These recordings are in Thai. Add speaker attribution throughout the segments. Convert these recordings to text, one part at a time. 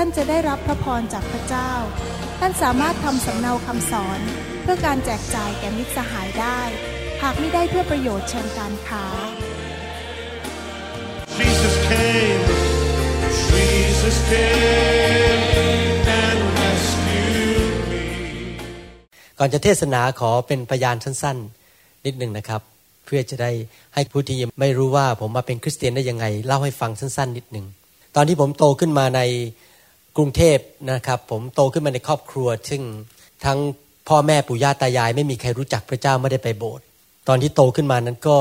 Speaker 1: ท่านจะได้รับพระพรจากพระเจ้า ท่านสามารถทำสำเนาคำสอน เพื่อการแจกจ่ายแก่มิตรสหายได้ หากไม่ได้เพื่อประโยชน์เชิงการค้า
Speaker 2: Jesus came, Jesus came and rescued me.
Speaker 3: ก่อนจะเทศนาขอเป็นพยานสั้นๆ นิดหนึ่งนะครับ เพื่อจะได้ให้ผู้ที่ยังไม่รู้ว่าผมมาเป็นคริสเตียนได้ยังไง เล่าให้ฟังสั้นๆ นิดหนึ่งตอนที่ผมโตขึ้นมาใน กรุงเทพนะครับ ผมโตขึ้นมาในครอบครัว ซึ่งทั้งพ่อแม่ปู่ย่าตายาย ไม่มีใครรู้จักพระเจ้าไม่ได้ไปโบสถ์ตอนที่โตขึ้นมานั้นก็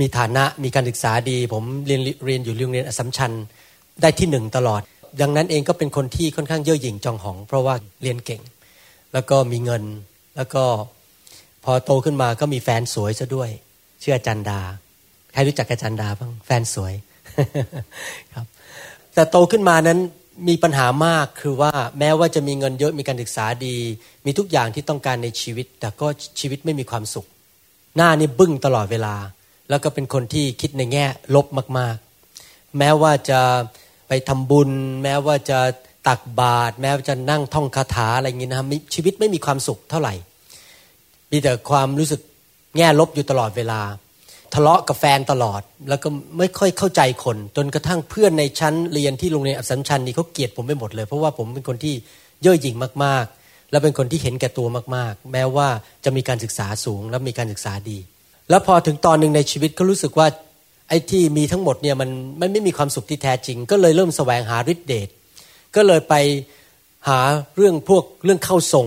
Speaker 3: มีฐานะมีการศึกษาดี ผมเรียนเรียนอยู่โรงเรียนอสัมชัญได้ที่หนึ่งตลอด ดังนั้นเองก็เป็นคนที่ค่อนข้างเย่อหยิ่งจองหอง เพราะว่าเรียนเก่ง แล้วก็มีเงินแล้วก็พอโตขึ้นมาก็มีแฟนสวยซะด้วย เชื่ออาจารย์ดา ใครรู้จักอาจารย์ดาบ้างแฟนสวยครับ แต่โตขึ้นมานั้น มีปัญหามากคือว่าแม้ว่าจะมีเงินเยอะมีการศึกษาดี มีทุกอย่างที่ต้องการในชีวิต แต่ก็ชีวิตไม่มีความสุข หน้านี่บึ้งตลอดเวลา แล้วก็เป็นคนที่คิดในแง่ลบมากๆ แม้ว่าจะไปทำบุญ แม้ว่าจะตักบาตรแม้ว่าจะนั่งท่องคาถาอะไรอย่างนี้นะครับชีวิตไม่มีความสุขเท่าไหร่ มีแต่ความรู้สึกแง่ลบอยู่ตลอดเวลา ทะเลาะกับแฟนตลอด แล้วก็ไม่ค่อยเข้าใจคน จนกระทั่งเพื่อนในชั้นเรียนที่โรงเรียนอัสสัมชัญนี่เขาเกลียดผมไปหมดเลย เพราะว่าผมเป็นคนที่เย่อหยิ่งมากๆ และเป็นคนที่เห็นแก่ตัวมากๆ แม้ว่าจะมีการศึกษาสูงและมีการศึกษาดี แล้วพอถึงตอนหนึ่งในชีวิตก็รู้สึกว่าไอ้ที่มีทั้งหมดเนี่ยมันไมันไม่มีความสุขที่แท้จริง ก็เลยเริ่มแสวงหาฤทธิเดชก็เลยไปหาเรื่องพวกเรื่องเข้าทรง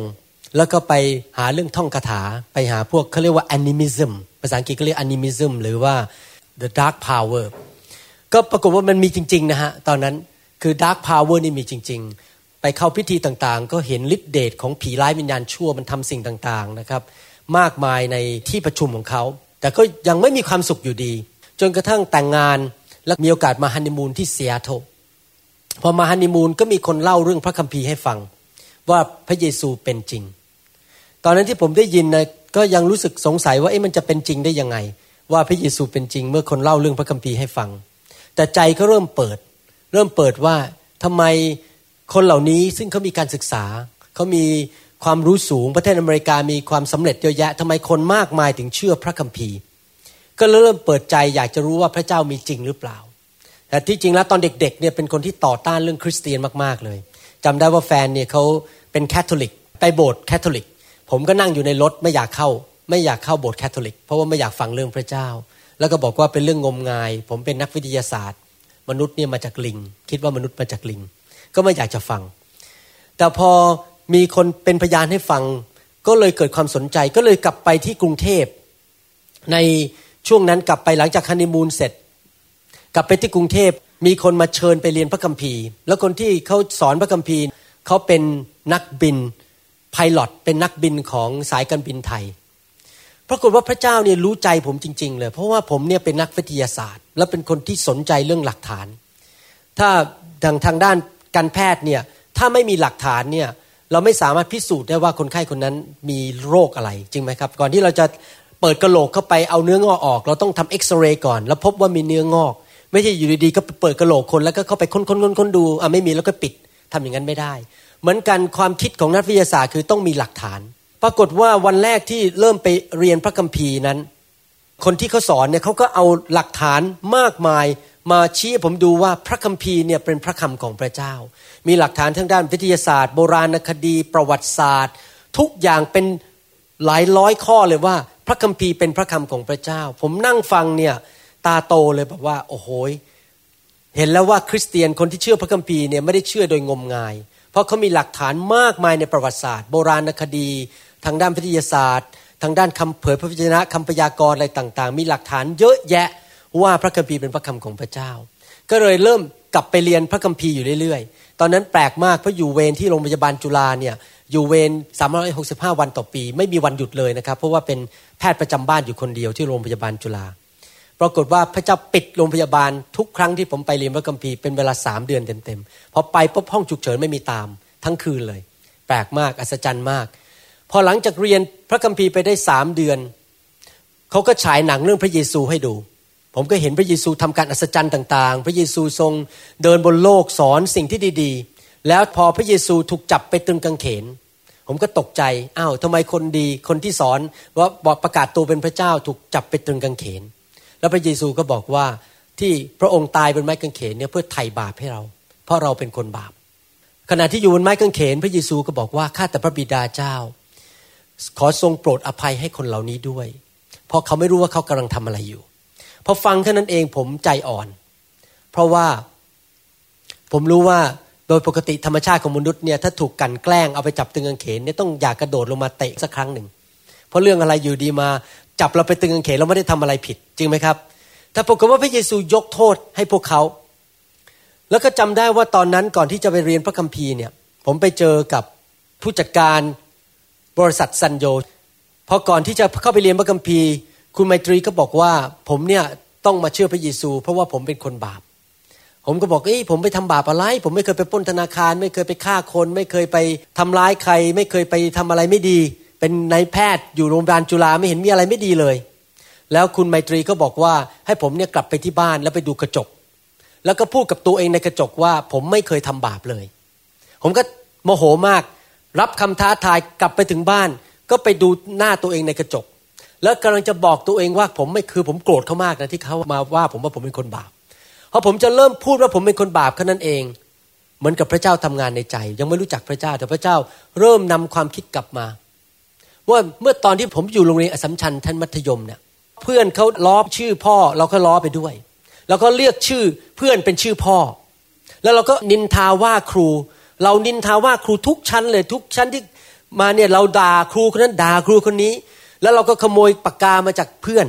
Speaker 3: แล้วก็ไปหาเรื่องท่องคาถา ไปหาพวกเขาเรียกว่า animism ภาษาอังกฤษก็เรียก animism หรือว่า the dark power ก็ปรากฏว่ามันมีจริงๆนะฮะตอนนั้นคือ dark power นี่มีจริง ๆ ไปเข้าพิธีต่างๆ ก็เห็นฤทธิเดชของผีร้ายวิญญาณชั่วมันทำสิ่งต่างๆนะครับมากมายในที่ประชุมของเขา แต่ก็ยังไม่มีความสุขอยู่ดี จนกระทั่งแต่งงานและมีโอกาสมาฮันนีมูนที่เซียโตพอมาฮันนีมูนก็มีคนเล่าเรื่องพระคัมภีร์ให้ฟัง ว่าพระเยซูเป็นจริง ตอนนั้นที่ผมได้ยินน ก็ยังรู้สึกสงสัยว่าเอ๊ะมันจะเป็นจริงได้ยังไง ว่าพระเยซูเป็นจริงเมื่อคนเล่าเรื่องพระคัมภีร์ให้ฟัง แต่ใจก็เริ่มเปิด เริ่มเปิดว่าทำไมคนเหล่านี้ซึ่งเขามีการศึกษาเขามีความรู้สูงประเทศอเมริกามีความสำเร็จเยอะแยะทำไมคนมากมายถึงเชื่อพระคัมภีร์ ก็เริ่มเปิดใจอยากจะรู้ว่าพระเจ้ามีจริงหรือเปล่า แต่ที่จริงแล้วตอนเด็กๆเนี่ยเป็นคนที่ต่อต้านเรื่องคริสเตียนมากๆเลยจำได้ว่าแฟนเนี่ยเขาเป็นแคทอลิกไปโบสถ์แคทอลิก ผมก็นั่งอยู่ในรถไม่อยากเข้า ไม่อยากเข้าโบสถ์แคทอลิก เพราะว่าไม่อยากฟังเรื่องพระเจ้า แล้วก็บอกว่าเป็นเรื่องงมงาย ผมเป็นนักวิทยาศาสตร์ มนุษย์เนี่ยมาจากลิง คิดว่ามนุษย์มาจากลิง ก็ไม่อยากจะฟัง แต่พอมีคนเป็นพยานให้ฟัง ก็เลยเกิดความสนใจก็เลยกลับไปที่กรุงเทพ ในช่วงนั้นกลับไปหลังจากฮันนีมูนเสร็จ กลับไปที่กรุงเทพมีคนมาเชิญไปเรียนพระคัมภีร์ แล้วคนที่เขาสอนพระคัมภีร์เขาเป็นนักบิน ไพลอตเป็นนักบินของสายการบินไทยปรากฏว่าพระเจ้าเนี่ยรู้ใจผมจริง ๆ เลย เพราะว่าผมเนี่ยเป็นนักวิทยาศาสตร์ และเป็นคนที่สนใจเรื่องหลักฐาน ถ้าทางทางด้านการแพทย์เนี่ยถ้าไม่มีหลักฐานเนี่ยเราไม่สามารถพิสูจน์ได้ว่าคนไข้คนนั้นมีโรคอะไรจริงไหมครับ ก่อนที่เราจะเปิดกระโหลกเข้าไปเอาเนื้องอกออก เราต้องทำเอ็กซเรย์ก่อน แล้วพบว่ามีเนื้องอก ไม่ใช่อยู่ดีๆก็เปิดกระโหลกคนแล้วก็เข้าไปค้นค้นค้นค้นดูอะไม่มีแล้วก็ปิดทำอย่างนั้นไม่ได้ เหมือนกันความคิดของนักวิทยาศาสตร์คือต้องมีหลักฐาน ปรากฏว่าวันแรกที่เริ่มไปเรียนพระคัมภีร์นั้น คนที่เขาสอนเนี่ยเขาก็เอาหลักฐานมากมายมาชี้ผมดูว่าพระคัมภีร์เนี่ยเป็นพระคำของพระเจ้า มีหลักฐานทั้งด้านวิทยาศาสตร์ โบราณคดี ประวัติศาสตร์ ทุกอย่างเป็นหลายร้อยข้อเลยว่า พระคัมภีร์เป็นพระคำของพระเจ้า ผมนั่งฟังเนี่ยตาโตเลยแบบว่า โอ้โหเห็นแล้วว่าคริสเตียนคนที่เชื่อพระคัมภีร์เนี่ยไม่ได้เชื่อโดยงมงาย เพราะเขามีหลักฐานมากมายในประวัติศาสตร์ โบราณคดี ทางด้านวิทยาศาสตร์ ทางด้านคำเผยพระวจนะคำพยากรณ์อะไรต่างๆ มีหลักฐานเยอะแยะว่าพระคัมภีร์เป็นพระคำของพระเจ้า ก็เลยเริ่มกลับไปเรียนพระคัมภีร์อยู่เรื่อยๆ ตอนนั้นแปลกมากเพราะอยู่เวรที่โรงพยาบาลจุฬาเนี่ยอยู่เวร365 วันต่อปี ไม่มีวันหยุดเลยนะครับ เพราะว่าเป็นแพทย์ประจำบ้านอยู่คนเดียวที่โรงพยาบาลจุฬา ปรากฏว่าพระเจ้าปิดโรงพยาบาลทุกครั้งที่ผมไปเรียนพระคัมภีร์เป็นเวลาสามเดือนเต็มๆพอไปปุ๊บห้องฉุกเฉินไม่มีตาม ทั้งคืนเลย แปลกมากอัศจรรย์มาก พอหลังจากเรียนพระคัมภีร์ไปได้สามเดือนเขาก็ฉายหนังเรื่องพระเยซูให้ดู ผมก็เห็นพระเยซูทำการอัศจรรย์ต่าง ๆ พระเยซูทรงเดินบนโลกสอนสิ่งที่ดีๆ แล้วพอพระเยซูถูกจับไปตรึงกางเขนผมก็ตกใจ อ้าวทำไมคนดี คนที่สอนว่าบอกประกาศตัวเป็นพระเจ้าถูกจับไปตรึงกางเขน แล้วพระเยซูก็บอกว่าที่พระองค์ตายบนไม้กางเขนเนี่ยเพื่อไถ่บาปให้เรา เพราะเราเป็นคนบาป ขณะที่อยู่บนไม้กางเขน พระเยซูก็บอกว่าข้าแต่พระบิดาเจ้า ขอทรงโปรดอภัยให้คนเหล่านี้ด้วย เพราะเขาไม่รู้ว่าเขากำลังทำอะไรอยู่พอฟังแค่นั้นเองผมใจอ่อน เพราะว่าผมรู้ว่าโดยปกติธรรมชาติของมนุษย์เนี่ยถ้าถูกกันแกล้งเอาไปจับตึงกางเขนเนี่ยต้องอยากกระโดดลงมาเตะสักครั้งหนึ่ง เพราะเรื่องอะไรอยู่ดีมา จับเราไปตึงกางเขนเราไม่ได้ทำอะไรผิด จริงไหมครับถ้าปรากฏว่าพระเยซูยกโทษให้พวกเขา แล้วก็จำได้ว่าตอนนั้นก่อนที่จะไปเรียนพระคัมภีร์เนี่ยผมไปเจอกับผู้จัดการบริษัทซันโยพอก่อนที่จะเข้าไปเรียนพระคัมภีร์ คุณไมตรีก็บอกว่าผมเนี่ยต้องมาเชื่อพระเยซู เพราะว่าผมเป็นคนบาป ผมก็บอกเอ้ยผมไปทำบาปอะไร ผมไม่เคยไปป้นธนาคาร ไม่เคยไปฆ่าคน ไม่เคยไปทำร้ายใคร ไม่เคยไปทำอะไรไม่ดี เป็นนายแพทย์อยู่โรงพยาบาลจุฬาไม่เห็นมีอะไรไม่ดีเลย แล้วคุณไมตรีก็บอกว่าให้ผมเนี่ยกลับไปที่บ้านแล้วไปดูกระจก แล้วก็พูดกับตัวเองในกระจกว่า ผมไม่เคยทำบาปเลย ผมก็โมโหมาก รับคำท้าทายกลับไปถึงบ้าน ก็ไปดูหน้าตัวเองในกระจก แล้วกำลังจะบอกตัวเองว่าผมไม่คือผมโกรธเขามากนะที่เขามาว่าผมว่าผมเป็นคนบาปพอผมจะเริ่มพูดว่าผมเป็นคนบาปแค่นั้นเองเหมือนกับพระเจ้าทำงานในใจ ยังไม่รู้จักพระเจ้าแต่พระเจ้าเริ่มนำความคิดกลับมา ว่าเมื่อตอนที่ผมอยู่โรงเรียนอสัมชัญท่านมัธยมเนี่ยเพื่อนเขาล้อชื่อพ่อเราก็ล้อไปด้วย แล้วก็เรียกชื่อเพื่อนเป็นชื่อพ่อ แล้วเราก็นินทาว่าครู เรานินทาว่าครูทุกชั้นเลยทุกชั้นที่มาเนี่ยเราด่าครูคนนั้นด่าครูคนนี้ แล้วเราก็ขโมยปากกามาจากเพื่อน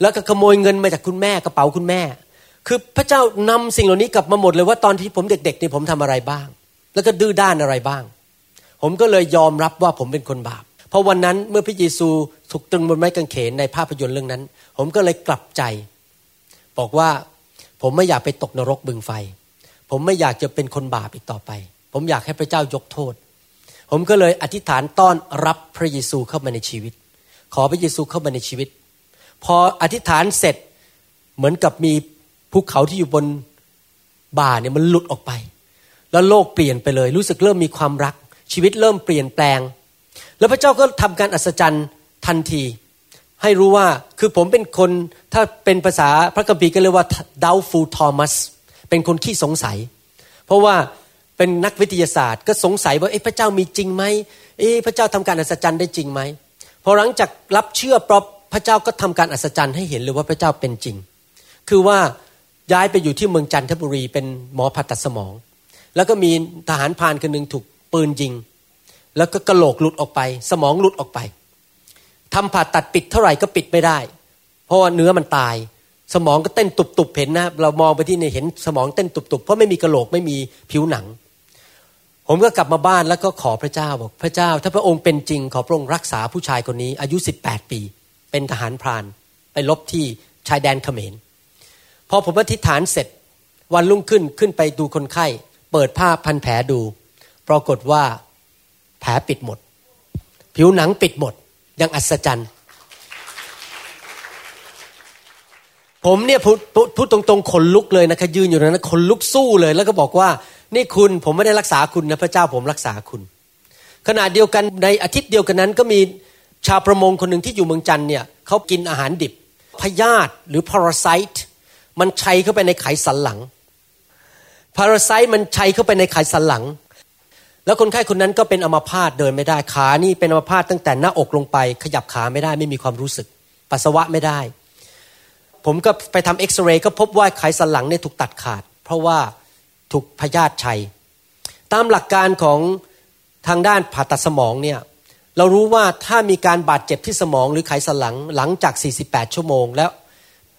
Speaker 3: แล้วก็ขโมยเงินมาจากคุณแม่กระเป๋าคุณแม่ คือพระเจ้านำสิ่งเหล่านี้กลับมาหมดเลยว่าตอนที่ผมเด็กๆนี่ผมทำอะไรบ้าง แล้วก็ดื้อด้านอะไรบ้าง ผมก็เลยยอมรับว่าผมเป็นคนบาป ราะวันนั้นเมื่อพระเยซูถูกตรึงบนไม้กางเขนในภาพยนตร์เรื่องนั้น ผมก็เลยกลับใจ บอกว่าผมไม่อยากไปตกนรกบึงไฟ ผมไม่อยากจะเป็นคนบาปอีกต่อไป ผมอยากให้พระเจ้ายกโทษ ผมก็เลยอธิษฐานต้อนรับพระเยซูเข้ามาในชีวิต ขอพระเยซูเข้ามาในชีวิต พออธิษฐานเสร็จเหมือนกับมีภูเขาที่อยู่บนบ่าเนี่ยมันหลุดออกไป แล้วโลกเปลี่ยนไปเลย รู้สึกเริ่มมีความรัก ชีวิตเริ่มเปลี่ยนแปลง แล้วพระเจ้าก็ทำการอัศจรรย์ทันที ให้รู้ว่าคือผมเป็นคนถ้าเป็นภาษาพระคัมภีร์ก็เรียกว่า doubtful Thomas เป็นคนขี้สงสัย เพราะว่าเป็นนักวิทยาศาสตร์ ก็สงสัยว่าพระเจ้ามีจริงไหมพระเจ้าทำการอัศจรรย์ได้จริงไหมพอหลังจากรับเชื่อปรบพระเจ้าก็ทำการอัศจรรย์ให้เห็นเลยว่าพระเจ้าเป็นจริง คือว่าย้ายไปอยู่ที่เมืองจันทบุรีเป็นหมอผ่าตัดสมอง แล้วก็มีทหารพานคนหนึ่งถูกปืนยิง แล้วก็กระโหลกหลุดออกไป สมองหลุดออกไปทำผ่าตัดปิดเท่าไหร่ก็ปิดไม่ได้ เพราะว่าเนื้อมันตาย สมองก็เต้นตุบๆเห็นนะเรามองไปที่นี่เห็นสมองเต้นตุบๆเพราะไม่มีกระโหลกไม่มีผิวหนัง ผมก็กลับมาบ้านแล้วก็ขอพระเจ้าบอกพระเจ้า ถ้าพระองค์เป็นจริงขอพระองค์รักษาผู้ชายคนนี้ อายุ 18 ปี เป็นทหารพราน ไปลบที่ชายแดนเขมรพอผมอธิษฐานเสร็จวันรุ่งขึ้นขึ้นไปดูคนไข้ เปิดผ้าพันแผลดู ปรากฏว่า แผลปิดหมด ผิวหนังปิดหมด ยังอัศจรรย์ ผมเนี่ยพูดพูดตรงๆขนลุกเลยนะคะยืนอยู่นั้นขนลุกสู้เลย แล้วก็บอกว่า นี่คุณผมไม่ได้รักษาคุณนะพระเจ้าผมรักษาคุณ ขณะเดียวกันในอาทิตย์เดียวกันนั้น ก็มีชาวประมงคนหนึ่งที่อยู่เมืองจันเนี่ยเขากินอาหารดิบพยาธิหรือพาราไซต์มันชัยเข้าไปในไขสันหลังพาราไซต์มันชัยเข้าไปในไขสันหลัง แล้วคนไข้คนนั้นก็เป็นอัมพาตเดินไม่ได้ขานี่เป็นอัมพาตตั้งแต่หน้าอกลงไป ขยับขาไม่ได้ไม่มีความรู้สึก ปัสสาวะไม่ได้ ผมก็ไปทำเอ็กซเรย์ก็พบว่าไขสันหลังเนี่ยถูกตัดขาด เพราะว่าถูกพยาธิชัย ตามหลักการของทางด้านผ่าตัดสมองเนี่ยเรารู้ว่าถ้ามีการบาดเจ็บที่สมองหรือไขสันหลังหลังจาก 48 ชั่วโมง แล้ว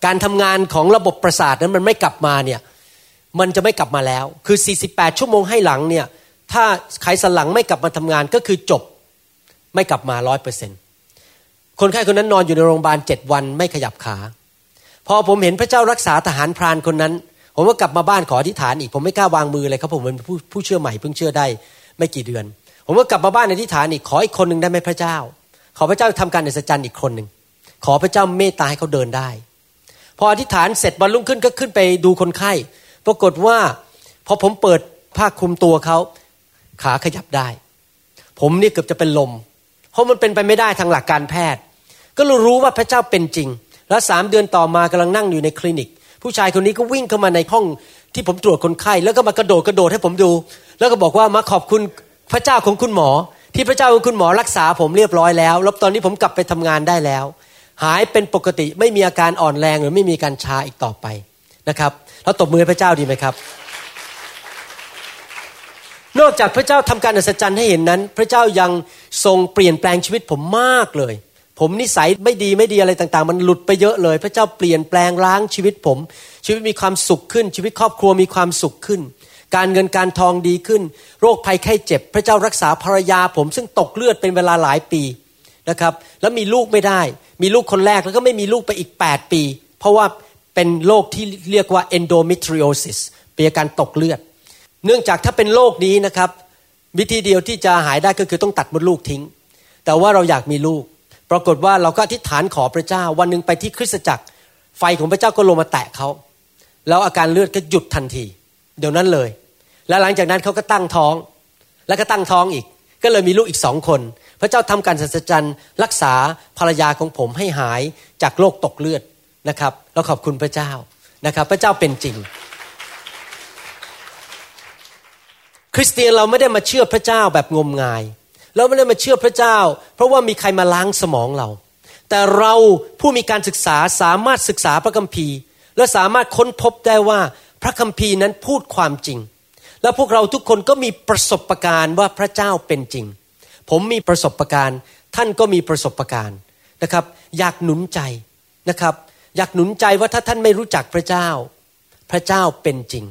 Speaker 3: การทำงานของระบบประสาทนั้นมันไม่กลับมาเนี่ยมันจะไม่กลับมาแล้ว คือ 48 ชั่วโมงให้หลังเนี่ย ถ้าไขสันหลังไม่กลับมาทำงานก็คือจบไม่กลับมาร้อยเปอร์เซ็นคนไข้คนนั้นนอนอยู่ในโรงพยาบาลเจ็ดวันไม่ขยับขา พอผมเห็นพระเจ้ารักษาทหารพรานคนนั้น ผมก็กลับมาบ้านขออธิษฐานอีกผมไม่กล้าวางมือเลยครับผมเป็นผู้ผู้เชื่อใหม่เพิ่งเชื่อได้ไม่กี่เดือน ผมก็กลับมาบ้านอธิษฐานอีกขออีกคนหนึ่งได้ไหมพระเจ้า ขอพระเจ้าทำการอัศจรรย์อีกคนหนึ่งขอพระเจ้าเมตตาให้เขาเดินได้ พออธิษฐานเสร็จวันรุ่งขึ้นก็ขึ้นไปดูคนไข้ ปรากฏว่าพอผมเปิดผ้าคลุมตัวเขา ขาขยับได้ ผมนี่เกือบจะเป็นลม เพราะมันเป็นไปไม่ได้ทางหลักการแพทย์ ก็รู้ว่าพระเจ้าเป็นจริง แล้วสามเดือนต่อมากำลังนั่งอยู่ในคลินิก ผู้ชายคนนี้ก็วิ่งเข้ามาในห้องที่ผมตรวจคนไข้แล้วก็มากระโดดกระโดดให้ผมดู แล้วก็บอกว่ามาขอบคุณพระเจ้าของคุณหมอ ที่พระเจ้าของคุณหมอรักษาผมเรียบร้อยแล้วแล้วตอนนี้ผมกลับไปทำงานได้แล้ว หายเป็นปกติไม่มีอาการอ่อนแรงหรือไม่มีการชาอีกต่อไปนะครับ แล้วตบมือพระเจ้าดีไหมครับ นอกจากพระเจ้าทำการอัศจรรย์ให้เห็นนั้น พระเจ้ายังทรงเปลี่ยนแปลงชีวิตผมมากเลย ผมนิสัยไม่ดีไม่ดีอะไรต่างๆ มันหลุดไปเยอะเลย พระเจ้าเปลี่ยนแปลงล้างชีวิตผม ชีวิตมีความสุขขึ้น ชีวิตครอบครัวมีความสุขขึ้น การเงินการทองดีขึ้น โรคภัยไข้เจ็บ พระเจ้ารักษาภรรยาผม ซึ่งตกเลือดเป็นเวลาหลายปีนะครับ แล้วมีลูกไม่ได้ มีลูกคนแรกแล้วก็ไม่มีลูกไปอีก 8 ปี เพราะว่าเป็นโรคที่เรียกว่า endometriosis เป็นอาการตกเลือด เนื่องจากถ้าเป็นโรคนี้นะครับ วิธีเดียวที่จะหายได้ก็คือต้องตัดมดลูกทิ้ง แต่ว่าเราอยากมีลูก ปรากฏว่าเราก็อธิษฐานขอพระเจ้า วันหนึ่งไปที่คริสตจักร ไฟของพระเจ้าก็ลงมาแตะเขาแล้วอาการเลือดก็หยุดทันที เดี๋ยวนั้นเลย แล้วหลังจากนั้นเขาก็ตั้งท้อง แล้วก็ตั้งท้องอีก ก็เลยมีลูกอีกสองคน พระเจ้าทำการสัจจันรักษาภรรยาของผมให้หายจากโรคตกเลือดนะครับแล้วขอบคุณพระเจ้านะครับ พระเจ้าเป็นจริง คริสเตียนเราไม่ได้มาเชื่อพระเจ้าแบบงมงาย เราไม่ได้มาเชื่อพระเจ้า เพราะว่ามีใครมาล้างสมองเรา แต่เราผู้มีการศึกษาสามารถศึกษาพระคัมภีร์ และสามารถค้นพบได้ว่าพระคัมภีร์นั้นพูดความจริง และพวกเราทุกคนก็มีประสบการณ์ว่าพระเจ้าเป็นจริง ผมมีประสบการณ์ ท่านก็มีประสบการณ์นะครับ อยากหนุนใจนะครับ อยากหนุนใจว่าถ้าท่านไม่รู้จักพระเจ้า พระเจ้าเป็นจริง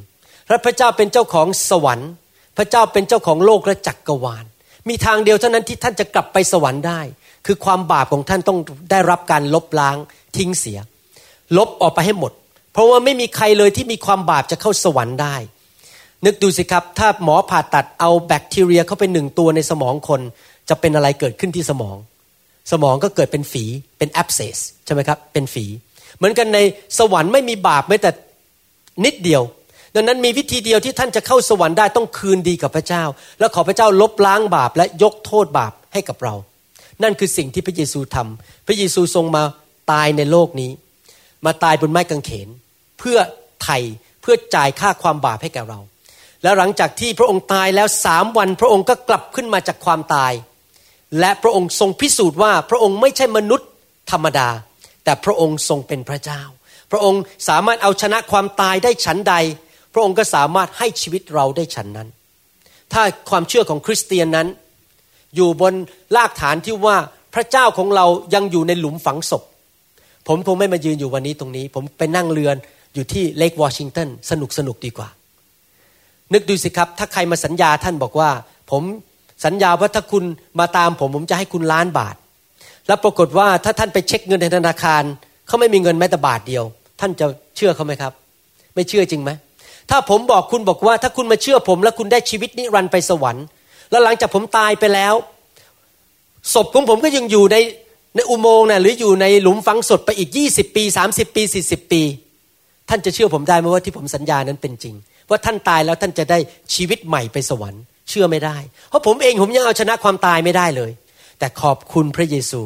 Speaker 3: และพระเจ้าเป็นเจ้าของสวรรค์ พระเจ้าเป็นเจ้าของโลกและจักกรวาล มีทางเดียวเท่านั้นที่ท่านจะกลับไปสวรรค์ได้ คือความบาปของท่านต้องได้รับการลบล้างทิ้งเสีย ลบออกไปให้หมด เพราะว่าไม่มีใครเลยที่มีความบาปจะเข้าสวรรค์ได้ นึกดูสิครับ ถ้าหมอผ่าตัดเอาแบคทีเรียเข้าไปหนึ่งตัวในสมองคน จะเป็นอะไรเกิดขึ้นที่สมอง สมองก็เกิดเป็นฝีเป็นแอ s เซสใช่ไหมครับเป็นฝี เหมือนกันในสวรรค์ไม่มีบาปแม้แต่นิดเดียว ดังนั้นมีวิธีเดียวที่ท่านจะเข้าสวรรค์ได้ต้องคืนดีกับพระเจ้า แล้วขอพระเจ้าลบล้างบาปและยกโทษบาปให้กับเรา นั่นคือสิ่งที่พระเยซูทำพระเยซูทรงมาตายในโลกนี้ มาตายบนไม้กางเขน เพื่อไถ่เพื่อจ่ายค่าความบาปให้แก่เรา แล้วหลังจากที่พระองค์ตายแล้วสามวัน พระองค์ก็กลับขึ้นมาจากความตาย และพระองค์ทรงพิสูจน์ว่าพระองค์ไม่ใช่มนุษย์ธรรมดา แต่พระองค์ทรงเป็นพระเจ้า พระองค์สามารถเอาชนะความตายได้ฉันใด ระองค์ก็สามารถให้ชีวิตเราได้ฉันนั้น ถ้าความเชื่อของคริสเตียนนั้น อยู่บนรากฐานที่ว่าพระเจ้าของเรายังอยู่ในหลุมฝังศพ ผมคงไม่มายืนอยู่วันนี้ตรงนี้ ผมไปนั่งเรือนอยู่ที่เลกวอชิงตันสนุกสนุกดีกว่า นึกดูสิครับ ถ้าใครมาสัญญาท่านบอกว่า ผมสัญญาว่าถ้าคุณมาตามผมผมจะให้คุณล้านบาท แล้วปรากฏว่าถ้าท่านไปเช็คเงินในธนาคารเขาไม่มีเงินแม้แต่บาทเดียว ท่านจะเชื่อเขาไหมครับ ไม่เชื่อจริงไหม ถ้าผมบอกคุณบอกว่า ถ้าคุณมาเชื่อผมแล้วคุณได้ชีวิตนิรันดร์ไปสวรรค์ แล้วหลังจากผมตายไปแล้วศพของผมก็ยังอยู่ในในอุโมงค์นะหรืออยู่ในหลุมฝังศพไปอีก 20 ปี 30 ปี 40 ปี ท่านจะเชื่อผมได้ไหมว่าที่ผมสัญญานั้นเป็นจริง ว่าท่านตายแล้วท่านจะได้ชีวิตใหม่ไปสวรรค์ เชื่อไม่ได้ เพราะผมเองผมยังเอาชนะความตายไม่ได้เลย แต่ขอบคุณพระเยซู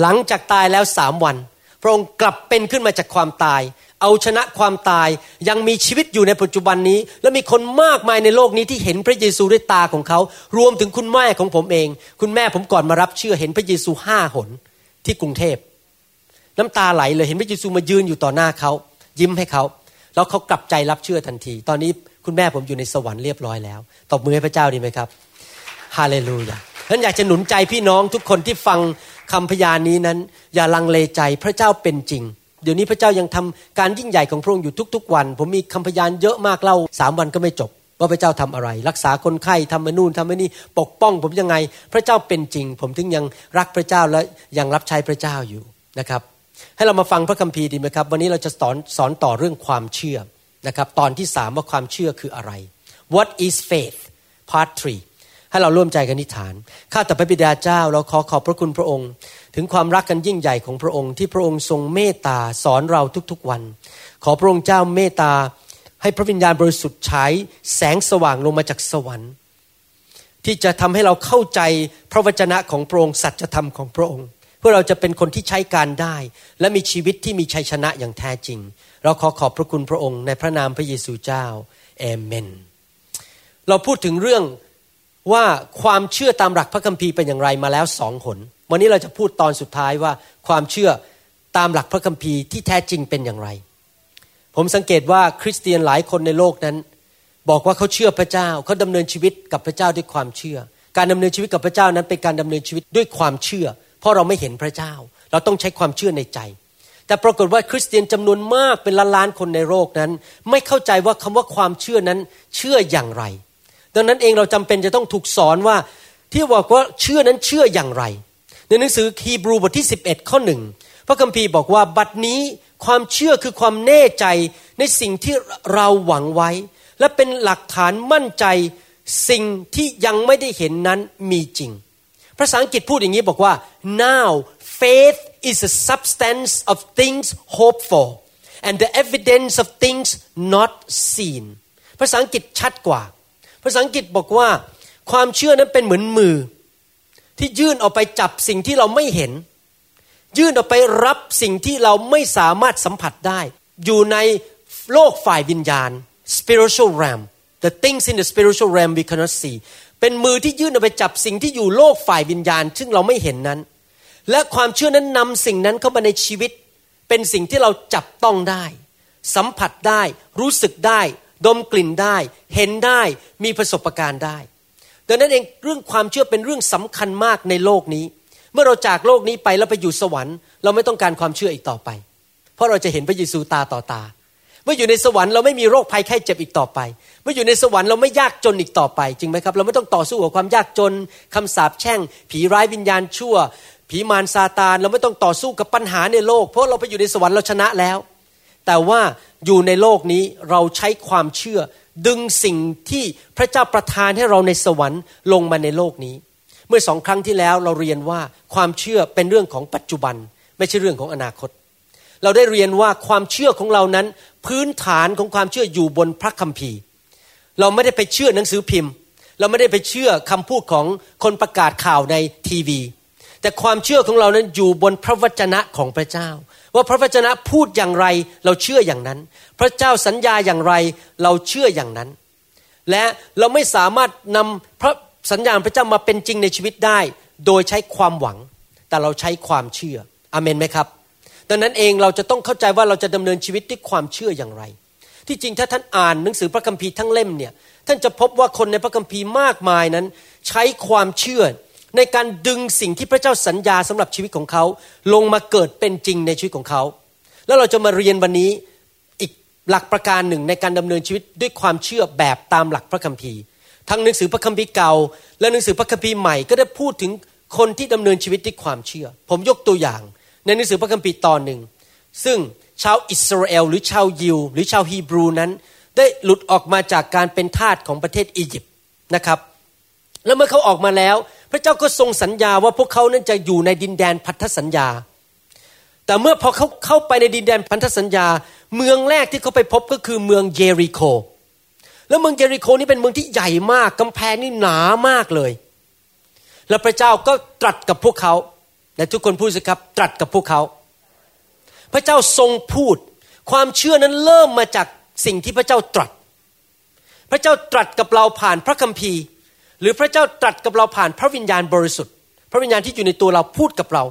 Speaker 3: หลังจากตายแล้วสามวัน พระองค์กลับเป็นขึ้นมาจากความตาย เอาชนะความตายยังมีชีวิตอยู่ในปัจจุบันนี้ และมีคนมากมายในโลกนี้ที่เห็นพระเยซูด้วยตาของเขา รวมถึงคุณแม่ของผมเอง คุณแม่ผมก่อนมารับเชื่อเห็นพระเยซูห้าหนที่กรุงเทพ น้ำตาไหลเลยเห็นพระเยซูมายืนอยู่ต่อหน้าเขา ยิ้มให้เขา แล้วเขากลับใจรับเชื่อทันที ตอนนี้คุณแม่ผมอยู่ในสวรรค์เรียบร้อยแล้วตบมือให้พระเจ้าดีไหมครับฮาเลลูยาฉันอยากจะหนุนใจพี่น้องทุกคนที่ฟังคำพยานนี้นั้น อย่าลังเลใจพระเจ้าเป็นจริง เดี๋ยวนี้พระเจ้ายังทำการยิ่งใหญ่ของพระองค์อยู่ทุก ๆ วัน ผมมีคำพยานเยอะมากเล่าสามวันก็ไม่จบ ว่าพระเจ้าทำอะไร รักษาคนไข้ทำมานู่นทำมานี่ปกป้อง ผมยังไง พระเจ้าเป็นจริง ผมถึงยังรักพระเจ้าและยังรับใช้พระเจ้าอยู่นะครับ ให้เรามาฟังพระคัมภีร์ดีไหมครับ วันนี้เราจะสอนสอนต่อเรื่องความเชื่อนะครับ ตอนที่สามว่าความเชื่อคืออะไร What is faith part 3 ให้เราร่วมใจกันนิฐาน ข้าแต่พระบิดาเจ้าเราขอขอบพระคุณพระองค์ ถึงความรักกันยิ่งใหญ่ของพระองค์ที่พระองค์ทรงเมตตาสอนเราทุกๆวัน ขอพระองค์เจ้าเมตตาให้พระวิญญาณบริสุทธิ์ฉายแสงสว่างลงมาจากสวรรค์ ที่จะทำให้เราเข้าใจพระวจนะของพระองค์สัจธรรมของพระองค์ เพื่อเราจะเป็นคนที่ใช้การได้ และมีชีวิตที่มีชัยชนะอย่างแท้จริง เราขอขอบพระคุณพระองค์ในพระนามพระเยซูเจ้าเอเมน เราพูดถึงเรื่อง ว่าความเชื่อตามหลักพระคัมภีร์เป็นอย่างไรมาแล้วสองหนวันนี้เราจะพูดตอนสุดท้ายว่าความเชื่อตามหลักพระคัมภีร์ที่แท้จริงเป็นอย่างไร ผมสังเกตว่าคริสเตียนหลายคนในโลกนั้น บอกว่าเขาเชื่อพระเจ้าเขาดำเนินชีวิตกับพระเจ้าด้วยความเชื่อ การดำเนินชีวิตกับพระเจ้านั้นเป็นการดำเนินชีวิตด้วยความเชื่อ เพราะเราไม่เห็นพระเจ้า เราต้องใช้ความเชื่อในใจ แต่ปรากฏว่าคริสเตียนจำนวนมากเป็นล้านล้านคนในโลกนั้น ไม่เข้าใจว่าคำว่าความเชื่อนั้นเชื่ออย่างไร ดังนั้นเองเราจำเป็นจะต้องถูกสอนว่าที่บอกว่าเชื่อนั้นเชื่ออย่างไร ในหนังสือฮีบรูบทที่ 11 ข้อหนึ่งพระคัมภีร์บอกว่าบัดนี้ความเชื่อคือความแน่ใจในสิ่งที่เราหวังไว้ และเป็นหลักฐานมั่นใจสิ่งที่ยังไม่ได้เห็นนั้นมีจริง ภาษาอังกฤษพูดอย่างนี้บอกว่า now faith is a substance of things hoped for and the evidence of things not seen ภาษาอังกฤษชัดกว่า ภาษาอังกฤษบอกว่า ความเชื่อนั้นเป็นเหมือนมือ ที่ยื่นออกไปจับสิ่งที่เราไม่เห็น ยื่นออกไปรับสิ่งที่เราไม่สามารถสัมผัสได้ อยู่ในโลกฝ่ายวิญญาณ spiritual realm the things in the spiritual realm we cannot see เป็นมือที่ยื่นออกไปจับสิ่งที่อยู่โลกฝ่ายวิญญาณ ซึ่งเราไม่เห็นนั้น และความเชื่อนั้นนำสิ่งนั้นเข้ามาในชีวิต เป็นสิ่งที่เราจับต้องได้ สัมผัสได้รู้สึกได้ ดมกลิ่นได้ เห็นได้ มีประสบการณ์ได้ ดังนั้นเองเรื่องความเชื่อเป็นเรื่องสำคัญมากในโลกนี้ เมื่อเราจากโลกนี้ไปแล้วไปอยู่สวรรค์ เราไม่ต้องการความเชื่ออีกต่อไป เพราะเราจะเห็นพระเยซูตาต่อตา เมื่ออยู่ในสวรรค์เราไม่มีโรคภัยไข้เจ็บอีกต่อไป เมื่ออยู่ในสวรรค์เราไม่ยากจนอีกต่อไป จริงไหมครับ เราไม่ต้องต่อสู้กับความยากจน คำสาปแช่ง ผีร้ายวิญญาณชั่ว ผีมารซาตาน เราไม่ต้องต่อสู้กับปัญหาในโลก เพราะเราไปอยู่ในสวรรค์เราชนะแล้ว แต่ว่าอยู่ในโลกนี้เราใช้ความเชื่อ ดึงสิ่งที่พระเจ้าประทานให้เราในสวรรค์ลงมาในโลกนี้ เมื่อสองครั้งที่แล้วเราเรียนว่าความเชื่อเป็นเรื่องของปัจจุบัน ไม่ใช่เรื่องของอนาคต เราได้เรียนว่าความเชื่อของเรานั้น พื้นฐานของความเชื่ออยู่บนพระคัมภีร์ เราไม่ได้ไปเชื่อหนังสือพิมพ์ เราไม่ได้ไปเชื่อคำพูดของคนประกาศข่าวในทีวี แต่ความเชื่อของเรานั้นอยู่บนพระวจนะของพระเจ้า ว่าพระวจนะพูดอย่างไรเราเชื่ออย่างนั้น พระเจ้าสัญญาอย่างไรเราเชื่ออย่างนั้น และเราไม่สามารถนำพระสัญญาพระเจ้ามาเป็นจริงในชีวิตได้ โดยใช้ความหวัง แต่เราใช้ความเชื่ออเมนไหมครับ ดังนั้นเองเราจะต้องเข้าใจว่าเราจะดำเนินชีวิตด้วยความเชื่ออย่างไร ที่จริงถ้าท่านอ่านหนังสือพระคัมภีร์ทั้งเล่มเนี่ยท่านจะพบว่าคนในพระคัมภีร์มากมายนั้น ใช้ความเชื่อ ในการดึงสิ่งที่พระเจ้าสัญญาสำหรับชีวิตของเขา ลงมาเกิดเป็นจริงในชีวิตของเขา แล้วเราจะมาเรียนวันนี้อีกหลักประการหนึ่งในการดำเนินชีวิตด้วยความเชื่อแบบตามหลักพระคัมภีร์ ทั้งหนังสือพระคัมภีร์เก่า และหนังสือพระคัมภีร์ใหม่ก็ได้พูดถึงคนที่ดำเนินชีวิตด้วยความเชื่อ ผมยกตัวอย่าง ในหนังสือพระคัมภีร์ตอนหนึ่ง ซึ่งชาวอิสราเอลหรือชาวยิว หรือชาวฮีบรูนั้น ได้หลุดออกมาจากการเป็นทาสของประเทศอียิปต์นะครับ แล้วเมื่อเขาออกมาแล้ว พระเจ้าก็ทรงสัญญาว่าพวกเขานั้นจะอยู่ในดินแดนพันธสัญญา แต่เมื่อพอเขาเข้าไปในดินแดนพันธสัญญา เมืองแรกที่เขาไปพบก็คือเมืองเยริโค แล้วเมืองเยริโคนี่เป็นเมืองที่ใหญ่มากกำแพงนี่หนามากเลย แล้วพระเจ้าก็ตรัสกับพวกเขาและทุกคนพูดสิครับตรัสกับพวกเขา พระเจ้าทรงพูด ความเชื่อนั้นเริ่มมาจากสิ่งที่พระเจ้าตรัส พระเจ้าตรัสกับเราผ่านพระคัมภีร์ หรือพระเจ้าตรัสกับเราผ่านพระวิญญาณบริสุทธิ์ พระวิญญาณที่อยู่ในตัวเราพูดกับเรา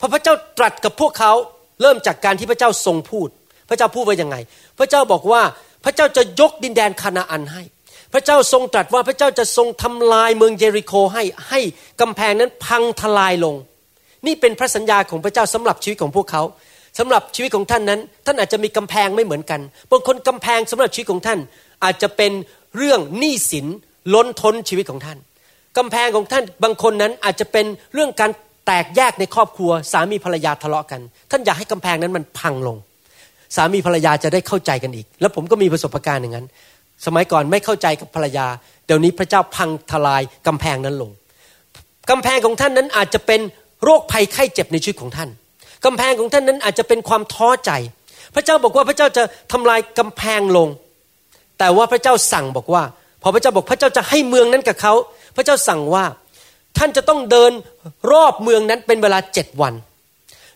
Speaker 3: พอพระเจ้าตรัสกับพวกเขาเริ่มจากการที่พระเจ้าทรงพูด พระเจ้าพูดว่ายังไง พระเจ้าบอกว่าพระเจ้าจะยกดินแดนคานาอันให้ พระเจ้าทรงตรัสว่าพระเจ้าจะทรงทำลายเมืองเยริโคให้ให้กำแพงนั้นพังทลายลง นี่เป็นพระสัญญาของพระเจ้าสำหรับชีวิตของพวกเขาสำหรับชีวิตของท่านนั้น ท่านอาจจะมีกำแพงไม่เหมือนกันบางคนกำแพงสำหรับชีวิตของท่านอาจจะเป็นเรื่องหนี้สิน ล้นท้นชีวิตของท่านกำแพงของท่านบางคนนั้นอาจจะเป็นเรื่องการแตกแยกในครอบครัว สามีภรรยาทะเลาะกัน ท่านอยากให้กำแพงนั้นมันพังลง สามีภรรยาจะได้เข้าใจกันอีก แล้วผมก็มีประสบการณ์อย่างนั้น สมัยก่อนไม่เข้าใจกับภรรยา เดี๋ยวนี้พระเจ้าพังทลายกำแพงนั้นลงกำแพงของท่านนั้นอาจจะเป็นโรคภัยไข้เจ็บในชีวิตของท่านกำแพงของท่านนั้นอาจจะเป็นความท้อใจ พระเจ้าบอกว่าพระเจ้าจะทำลายกำแพงลง แต่ว่าพระเจ้าสั่งบอกว่า อพระเจ้าบอกพระเจ้าจะให้เมืองนั้นกับเขา พระเจ้าสั่งว่าท่านจะต้องเดินรอบเมืองนั้นเป็นเวลาเจ็ดวัน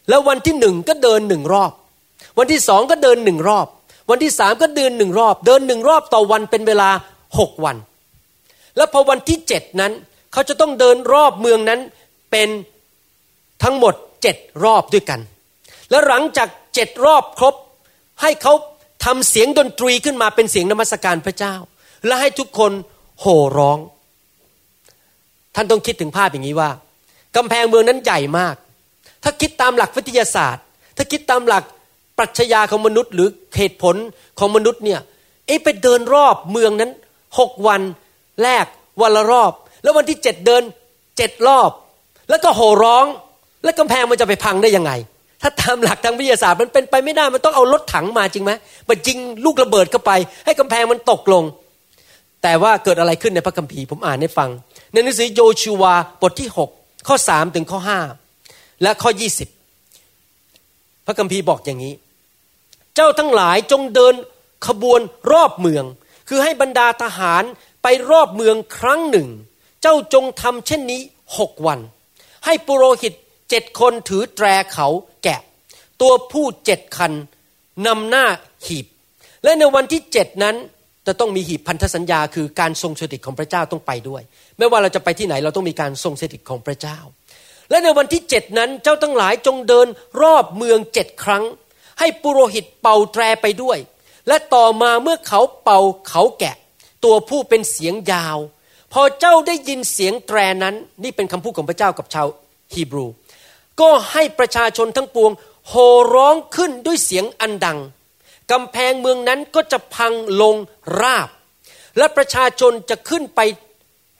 Speaker 3: แล้ววันที่หนึ่งก็เดินหนึ่งรอบ วันที่สองก็เดินหนึ่งรอบ วันที่สามก็เดินหนึ่งรอบ เดินหนึ่งรอบต่อวันเป็นเวลาหกวัน แล้วพอวันที่เจ็ดนั้น เขาจะต้องเดินรอบเมืองนั้นเป็นทั้งหมดเจ็ดรอบด้วยกัน และหลังจากเจ็ดรอบครบให้เขาทำเสียงดนตรีขึ้นมาเป็นเสียงนมัสการพระเจ้า และให้ทุกคนโห่ร้อง ท่านต้องคิดถึงภาพอย่างนี้ว่ากำแพงเมืองนั้นใหญ่มาก ถ้าคิดตามหลักวิทยาศาสตร์ ถ้าคิดตามหลักปรัชญาของมนุษย์หรือเหตุผลของมนุษย์เนี่ยเอ๊ะไปเดินรอบเมืองนั้นหกวันแรกวันละรอบ แล้ววันที่เจ็ดเดินเจ็ดรอบ แล้วก็โห่ร้อง แล้วกำแพงมันจะไปพังได้ยังไง ถ้าตามหลักทางวิทยาศาสตร์มันเป็นไปไม่ได้มันต้องเอารถถังมาจริงไหมมันจริงลูกระเบิดเข้าไป ให้กำแพงมันตกลง แต่ว่าเกิดอะไรขึ้นในพระคัมภีร์ผมอ่านให้ฟัง ในหนังสือโยชูวาบทที่ 6 ข้อ 3 ถึงข้อ 5 และข้อ 20 พระคัมภีร์บอกอย่างนี้ เจ้าทั้งหลายจงเดินขบวนรอบเมือง คือให้บรรดาทหารไปรอบเมืองครั้งหนึ่ง เจ้าจงทำเช่นนี้หกวัน ให้ปุโรหิตเจ็ดคนถือแตรเขาแกะ ตัวผู้เจ็ดคันนำหน้าหีบ และในวันที่เจ็ดนั้น จะต้องมีหีบพันธสัญญา คือการทรงสถิตของพระเจ้าต้องไปด้วย ไม่ว่าเราจะไปที่ไหนเราต้องมีการทรงสถิตของพระเจ้า และในวันที่เจ็ดนั้นเจ้าทั้งหลายจงเดินรอบเมืองเจ็ดครั้ง ให้ปุโรหิตเป่าแตรไปด้วย และต่อมาเมื่อเขาเป่าเขาแกะ ตัวผู้เป็นเสียงยาว พอเจ้าได้ยินเสียงแตรนั้น นี่เป็นคำพูดของพระเจ้ากับชาวฮีบรู ก็ให้ประชาชนทั้งปวงโห่ร้องขึ้นด้วยเสียงอันดัง กำแพงเมืองนั้นก็จะพังลงราบ และประชาชนจะขึ้นไป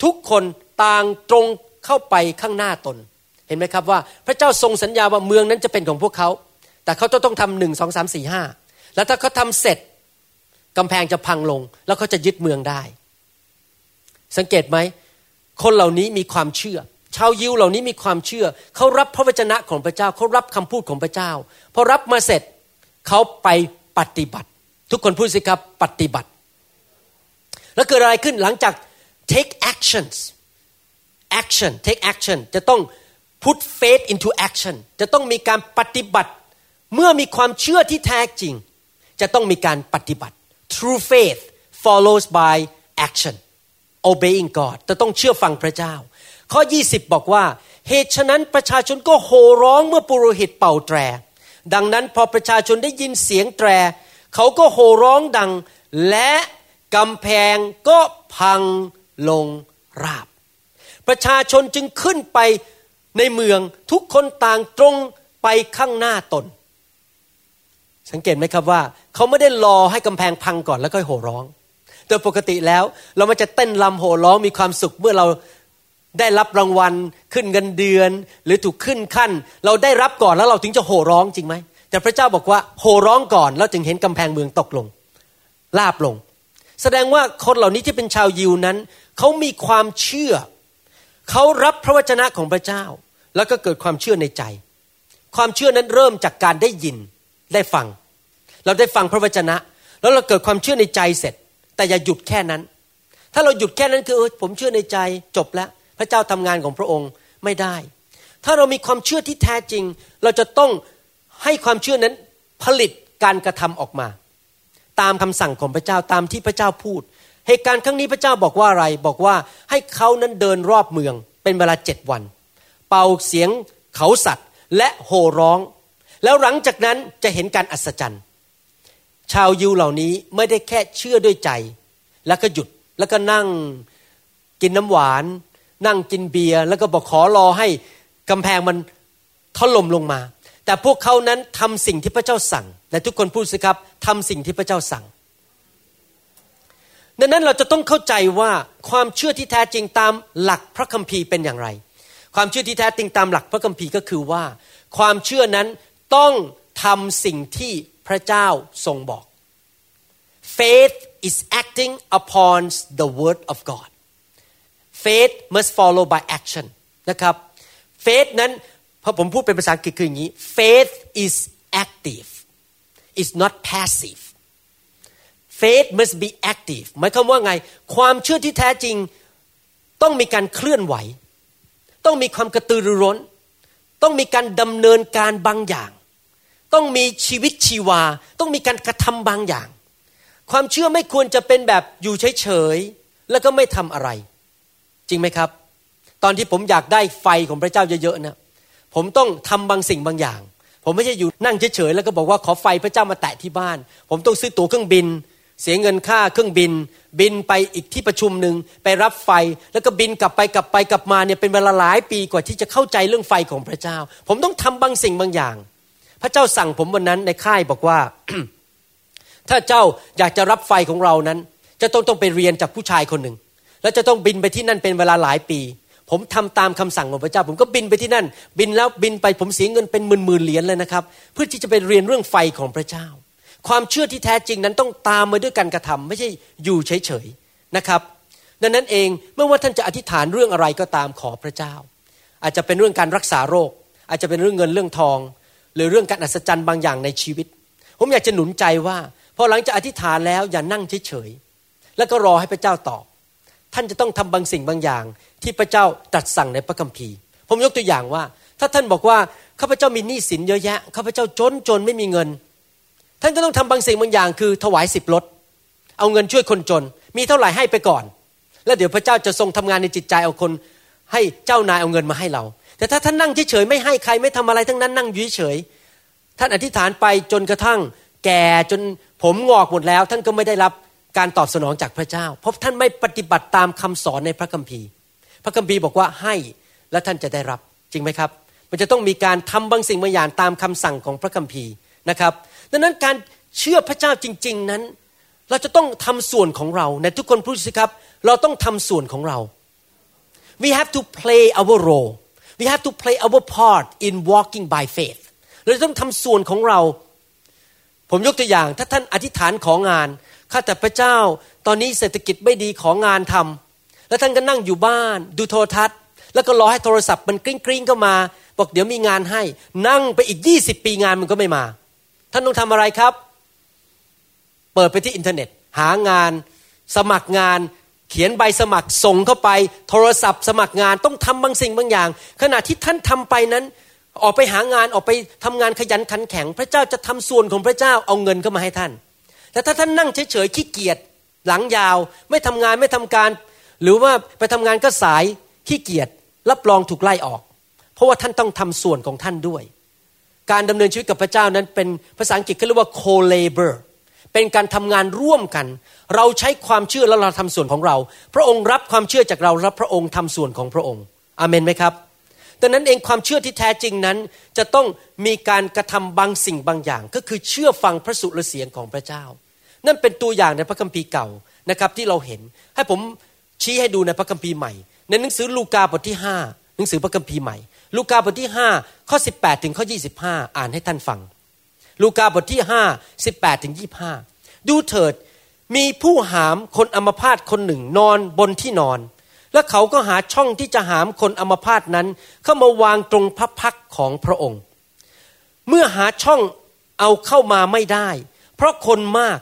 Speaker 3: ทุกคนต่างตรงเข้าไปข้างหน้าตน เห็นไหมครับว่าพระเจ้าทรงสัญญาว่าเมืองนั้นจะเป็นของพวกเขา แต่เขาต้องทำหนึ่งสองสามสี่ห้าแล้วถ้าเขาทำเสร็จกำแพงจะพังลง แล้วเขาจะยึดเมืองได้ สังเกตไหมคนเหล่านี้มีความเชื่อ ชาวยิวเหล่านี้มีความเชื่อ เขารับพระวจนะของพระเจ้า เขารับคำพูดของพระเจ้า พอรับมาเสร็จ เขาไป ปฏิบัติ ทุกคนพูดสิครับปฏิบัติ แล้วเกิดอะไรขึ้นหลังจาก take actions action take action จะต้อง put faith into action จะต้องมีการปฏิบัติ เมื่อมีความเชื่อที่แท้จริง จะต้องมีการปฏิบัติ true faith follows by action obeying God จะต้องเชื่อฟังพระเจ้า ข้อ 20 บอกว่า เหตุฉะนั้นประชาชนก็โห่ร้องเมื่อปุโรหิตเป่าแตร ดังนั้นพอประชาชนได้ยินเสียงแตร เขาก็โห่ร้องดัง และกำแพงก็พังลงราบ ประชาชนจึงขึ้นไปในเมืองทุกคนต่างตรงไปข้างหน้าตน สังเกตไหมครับว่า เขาไม่ได้รอให้กำแพงพังก่อนแล้วก็โห่ร้อง โดยปกติแล้วเรามันจะเต้นลำโห่ร้องมีความสุขเมื่อเรา ได้รับรางวัลขึ้นเงินเดือน หรือถูกขึ้นขั้น เราได้รับก่อนแล้วเราถึงจะโห่ร้องจริงไหมแต่พระเจ้าบอกว่าโห่ร้องก่อนแล้วจึงเห็นกำแพงเมืองตกลงลาบลง แสดงว่าคนเหล่านี้ที่เป็นชาวยิวนั้นเขามีความเชื่อเขารับพระวจนะของพระเจ้า แล้วก็เกิดความเชื่อในใจ ความเชื่อนั้นเริ่มจากการได้ยินได้ฟัง เราได้ฟังพระวจนะ แล้วเราเกิดความเชื่อในใจเสร็จ แต่อย่าหยุดแค่นั้น ถ้าเราหยุดแค่นั้นคืออผมเชื่อในใจจบแล้ว พระเจ้าทำงานของพระองค์ไม่ได้ ถ้าเรามีความเชื่อที่แท้จริง เราจะต้องให้ความเชื่อนั้นผลิตการกระทำออกมา ตามคำสั่งของพระเจ้าตามที่พระเจ้าพูด เหตุการณ์ครั้งนี้พระเจ้าบอกว่าอะไร บอกว่าให้เขานั้นเดินรอบเมือง เป็นเวลาเจ็ดวัน เป่าเสียงเขาสัตว์และโห่ร้อง แล้วหลังจากนั้นจะเห็นการอัศจรรย์ ชาวยิวเหล่านี้ไม่ได้แค่เชื่อด้วยใจ แล้วก็หยุดแล้วก็นั่งกินน้ำหวาน นั่งกินเบียร์แล้วก็บอกขอรอให้กำแพงมันถล่มลงมา แต่พวกเขานั้นทำสิ่งที่พระเจ้าสั่งและทุกคนพูดสิครับทำสิ่งที่พระเจ้าสั่ง ดังนั้นเราจะต้องเข้าใจว่าความเชื่อที่แท้จริงตามหลักพระคัมภีร์เป็นอย่างไร ความเชื่อที่แท้จริงตามหลักพระคัมภีร์ก็คือว่า ความเชื่อนั้นต้องทำสิ่งที่พระเจ้าทรงบอก faith is acting upon the word of God faith must follow by action นะครับ faith นั้นพอผมพูดเป็นภาษาอังกฤษคืออย่างนี้ faith is active is not passive faith must be active หมายความว่าไง ความเชื่อที่แท้จริงต้องมีการเคลื่อนไหว ต้องมีความกระตือรือร้น ต้องมีการดำเนินการบางอย่าง ต้องมีชีวิตชีวา ต้องมีการกระทำบางอย่าง ความเชื่อไม่ควรจะเป็นแบบอยู่เฉยๆแล้วก็ไม่ทำอะไร จริงไหมครับ ตอนที่ผมอยากได้ไฟของพระเจ้าเยอะๆนะผมต้องทำบางสิ่งบางอย่าง ผมไม่ใช่อยู่นั่งเฉยๆแล้วก็บอกว่าขอไฟพระเจ้ามาแตะที่บ้าน ผมต้องซื้อตั๋วเครื่องบิน เสียเงินค่าเครื่องบิน บินไปอีกที่ประชุมหนึ่งไปรับไฟแล้วก็บินกลับไปกลับไปกลับมาเนี่ยเป็นเวลาหลายปีกว่าที่จะเข้าใจเรื่องไฟของพระเจ้า ผมต้องทำบางสิ่งบางอย่าง พระเจ้าสั่งผมวันนั้นในค่ายบอกว่า ถ้าเจ้าอยากจะรับไฟของเรานั้น จะต้องต้องไปเรียนจากผู้ชายคนหนึ่ง แล้วจะต้องบินไปที่นั่นเป็นเวลาหลายปี ผมทำตามคำสั่งของพระเจ้า ผมก็บินไปที่นั่น บินแล้วบินไปผมเสียเงินเป็นหมื่นหมื่นเหรียญเลยนะครับ เพื่อที่จะไปเรียนเรื่องไฟของพระเจ้า ความเชื่อที่แท้จริงนั้นต้องตามมาด้วยการกระทำไม่ใช่อยู่เฉยๆนะครับดังนั้นเองเมื่อว่าท่านจะอธิษฐานเรื่องอะไรก็ตามขอพระเจ้า อาจจะเป็นเรื่องการรักษาโรค อาจจะเป็นเรื่องเงินเรื่องทอง หรือเรื่องการอัศจรรย์บางอย่างในชีวิต ผมอยากจะหนุนใจว่าพอหลังจากอธิษฐานแล้วอย่านั่งเฉยๆแล้วก็รอให้พระเจ้าตอบ ท่านจะต้องทำบางสิ่งบางอย่าง ที่พระเจ้าตรัสสั่งในพระคัมภีร์ ผมยกตัวอย่างว่า ถ้าท่านบอกว่าข้าพเจ้ามีหนี้สินเยอะแยะข้าพเจ้าจนจนไม่มีเงิน ท่านก็ต้องทำบางสิ่งบางอย่าง คือถวายสิบลดเอาเงินช่วยคนจน มีเท่าไหร่ให้ไปก่อน แล้วเดี๋ยวพระเจ้าจะทรงทำงานในจิตใจเอาคน ให้เจ้านายเอาเงินมาให้เรา แต่ถ้าท่านนั่งเฉยๆไม่ให้ใครไม่ทำอะไรทั้งนั้นนั่งอยู่เฉยท่านอธิษฐานไปจนกระทั่ง แก่จนผมงอกหมดแล้ว ท่านก็ไม่ได้รับ การตอบสนองจากพระเจ้า เพราะท่านไม่ปฏิบัติตามคำสอนในพระคัมภีร์ พระคัมภีร์บอกว่าให้และท่านจะได้รับจริงไหมครับ มันจะต้องมีการทำบางสิ่งบางอย่างตามคำสั่งของพระคัมภีร์นะครับ ดังนั้นการเชื่อพระเจ้าจริง ๆนั้น เราจะต้องทำส่วนของเราในทุกคนพูดสิครับ เราต้องทำส่วนของเรา we have to play our role we have to play our part in walking by faith เราต้องทำส่วนของเรา ผมยกตัวอย่าง ถ้าท่านอธิษฐานของงาน ข้าแต่พระเจ้า ตอนนี้เศรษฐกิจไม่ดีของงานทำแล้วท่านก็นั่งอยู่บ้าน ดูโทรทัศน์ แล้วก็รอให้โทรศัพท์มันกริ้งกริ้งเข้ามา บอกเดี๋ยวมีงานให้ นั่งไปอีกยี่สิบปีงานมันก็ไม่มา ท่านต้องทำอะไรครับ เปิดไปที่อินเทอร์เน็ต หางาน สมัครงาน เขียนใบสมัครส่งเข้าไป โทรศัพท์สมัครงานต้องทำบางสิ่งบางอย่าง ขณะที่ท่านทำไปนั้นออกไปหางานออกไปทำงานขยันขันแข็ง พระเจ้าจะทำส่วนของพระเจ้าเอาเงินเข้ามาให้ท่าน แต่ถ้าท่านนั่งเฉยๆขี้เกียจหลังยาว ไม่ทำงานไม่ทำการ หรือว่าไปทำงานก็สายขี้เกียจรับรองถูกไล่ออก เพราะว่าท่านต้องทำส่วนของท่านด้วย การดำเนินชีวิตกับพระเจ้านั้นเป็นภาษาอังกฤษเขาเรียกว่า co-labor เป็นการทำงานร่วมกัน เราใช้ความเชื่อแล้วเราทำส่วนของเรา พระองค์รับความเชื่อจากเรารับพระองค์ทำส่วนของพระองค์อเมนไหมครับ ดังนั้นเองความเชื่อที่แท้จริงนั้น จะต้องมีการกระทำบางสิ่งบางอย่าง ก็คือเชื่อฟังพระสุรเสียงของพระเจ้า นั่นเป็นตัวอย่างในพระคัมภีร์เก่านะครับที่เราเห็น ให้ผมชี้ให้ดูในพระคัมภีร์ใหม่ ในหนังสือลูกาบทที่ 5 หนังสือพระคัมภีร์ใหม่ ลูกาบทที่ 5 ข้อ 18 ถึงข้อ 25 อ่านให้ท่านฟัง ลูกาบทที่ 5 18 ถึง 25 ดูเถิดมีผู้หามคนอัมพาตคนหนึ่งนอนบนที่นอน และเขาก็หาช่องที่จะหามคนอมพาตนั้น เข้ามาวางตรงพระพักของพระองค์ เมื่อหาช่องเอาเข้ามาไม่ได้ เพราะคนมาก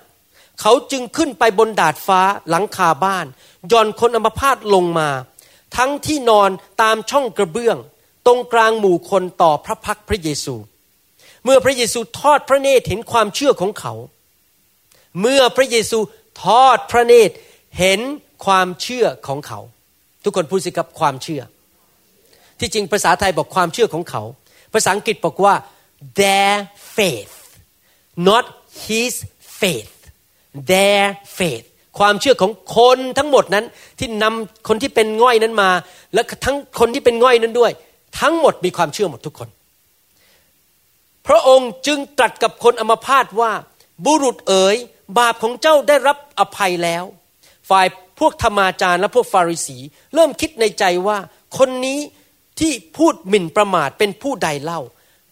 Speaker 3: เขาจึงขึ้นไปบนดาดฟ้าหลังคาบ้านย่อนคนอมพาตลงมา ทั้งที่นอนตามช่องกระเบื้อง ตรงกลางหมู่คนต่อพระพักพระเยซู เมื่อพระเยซูทอดพระเนตรเห็นความเชื่อของเขา เมื่อพระเยซูทอดพระเนตรเห็นความเชื่อของเขา ทุกคนพูดสิครับความเชื่อ ที่จริงภาษาไทยบอกความเชื่อของเขา ภาษาอังกฤษบอกว่า their faith not his faith their faith ความเชื่อของคนทั้งหมดนั้นที่นำคนที่เป็นง่อยนั้นมา และทั้งคนที่เป็นง่อยนั้นด้วย ทั้งหมดมีความเชื่อหมดทุกคน พระองค์จึงตรัสกับคนอัมพาตว่า บุรุษเอ๋ยบาปของเจ้าได้รับอภัยแล้ว ฝ่าย พวกธรรมาจารย์และพวกฟาริสี เริ่มคิดในใจว่าคนนี้ที่พูดหมิ่นประมาทเป็นผู้ใดเล่า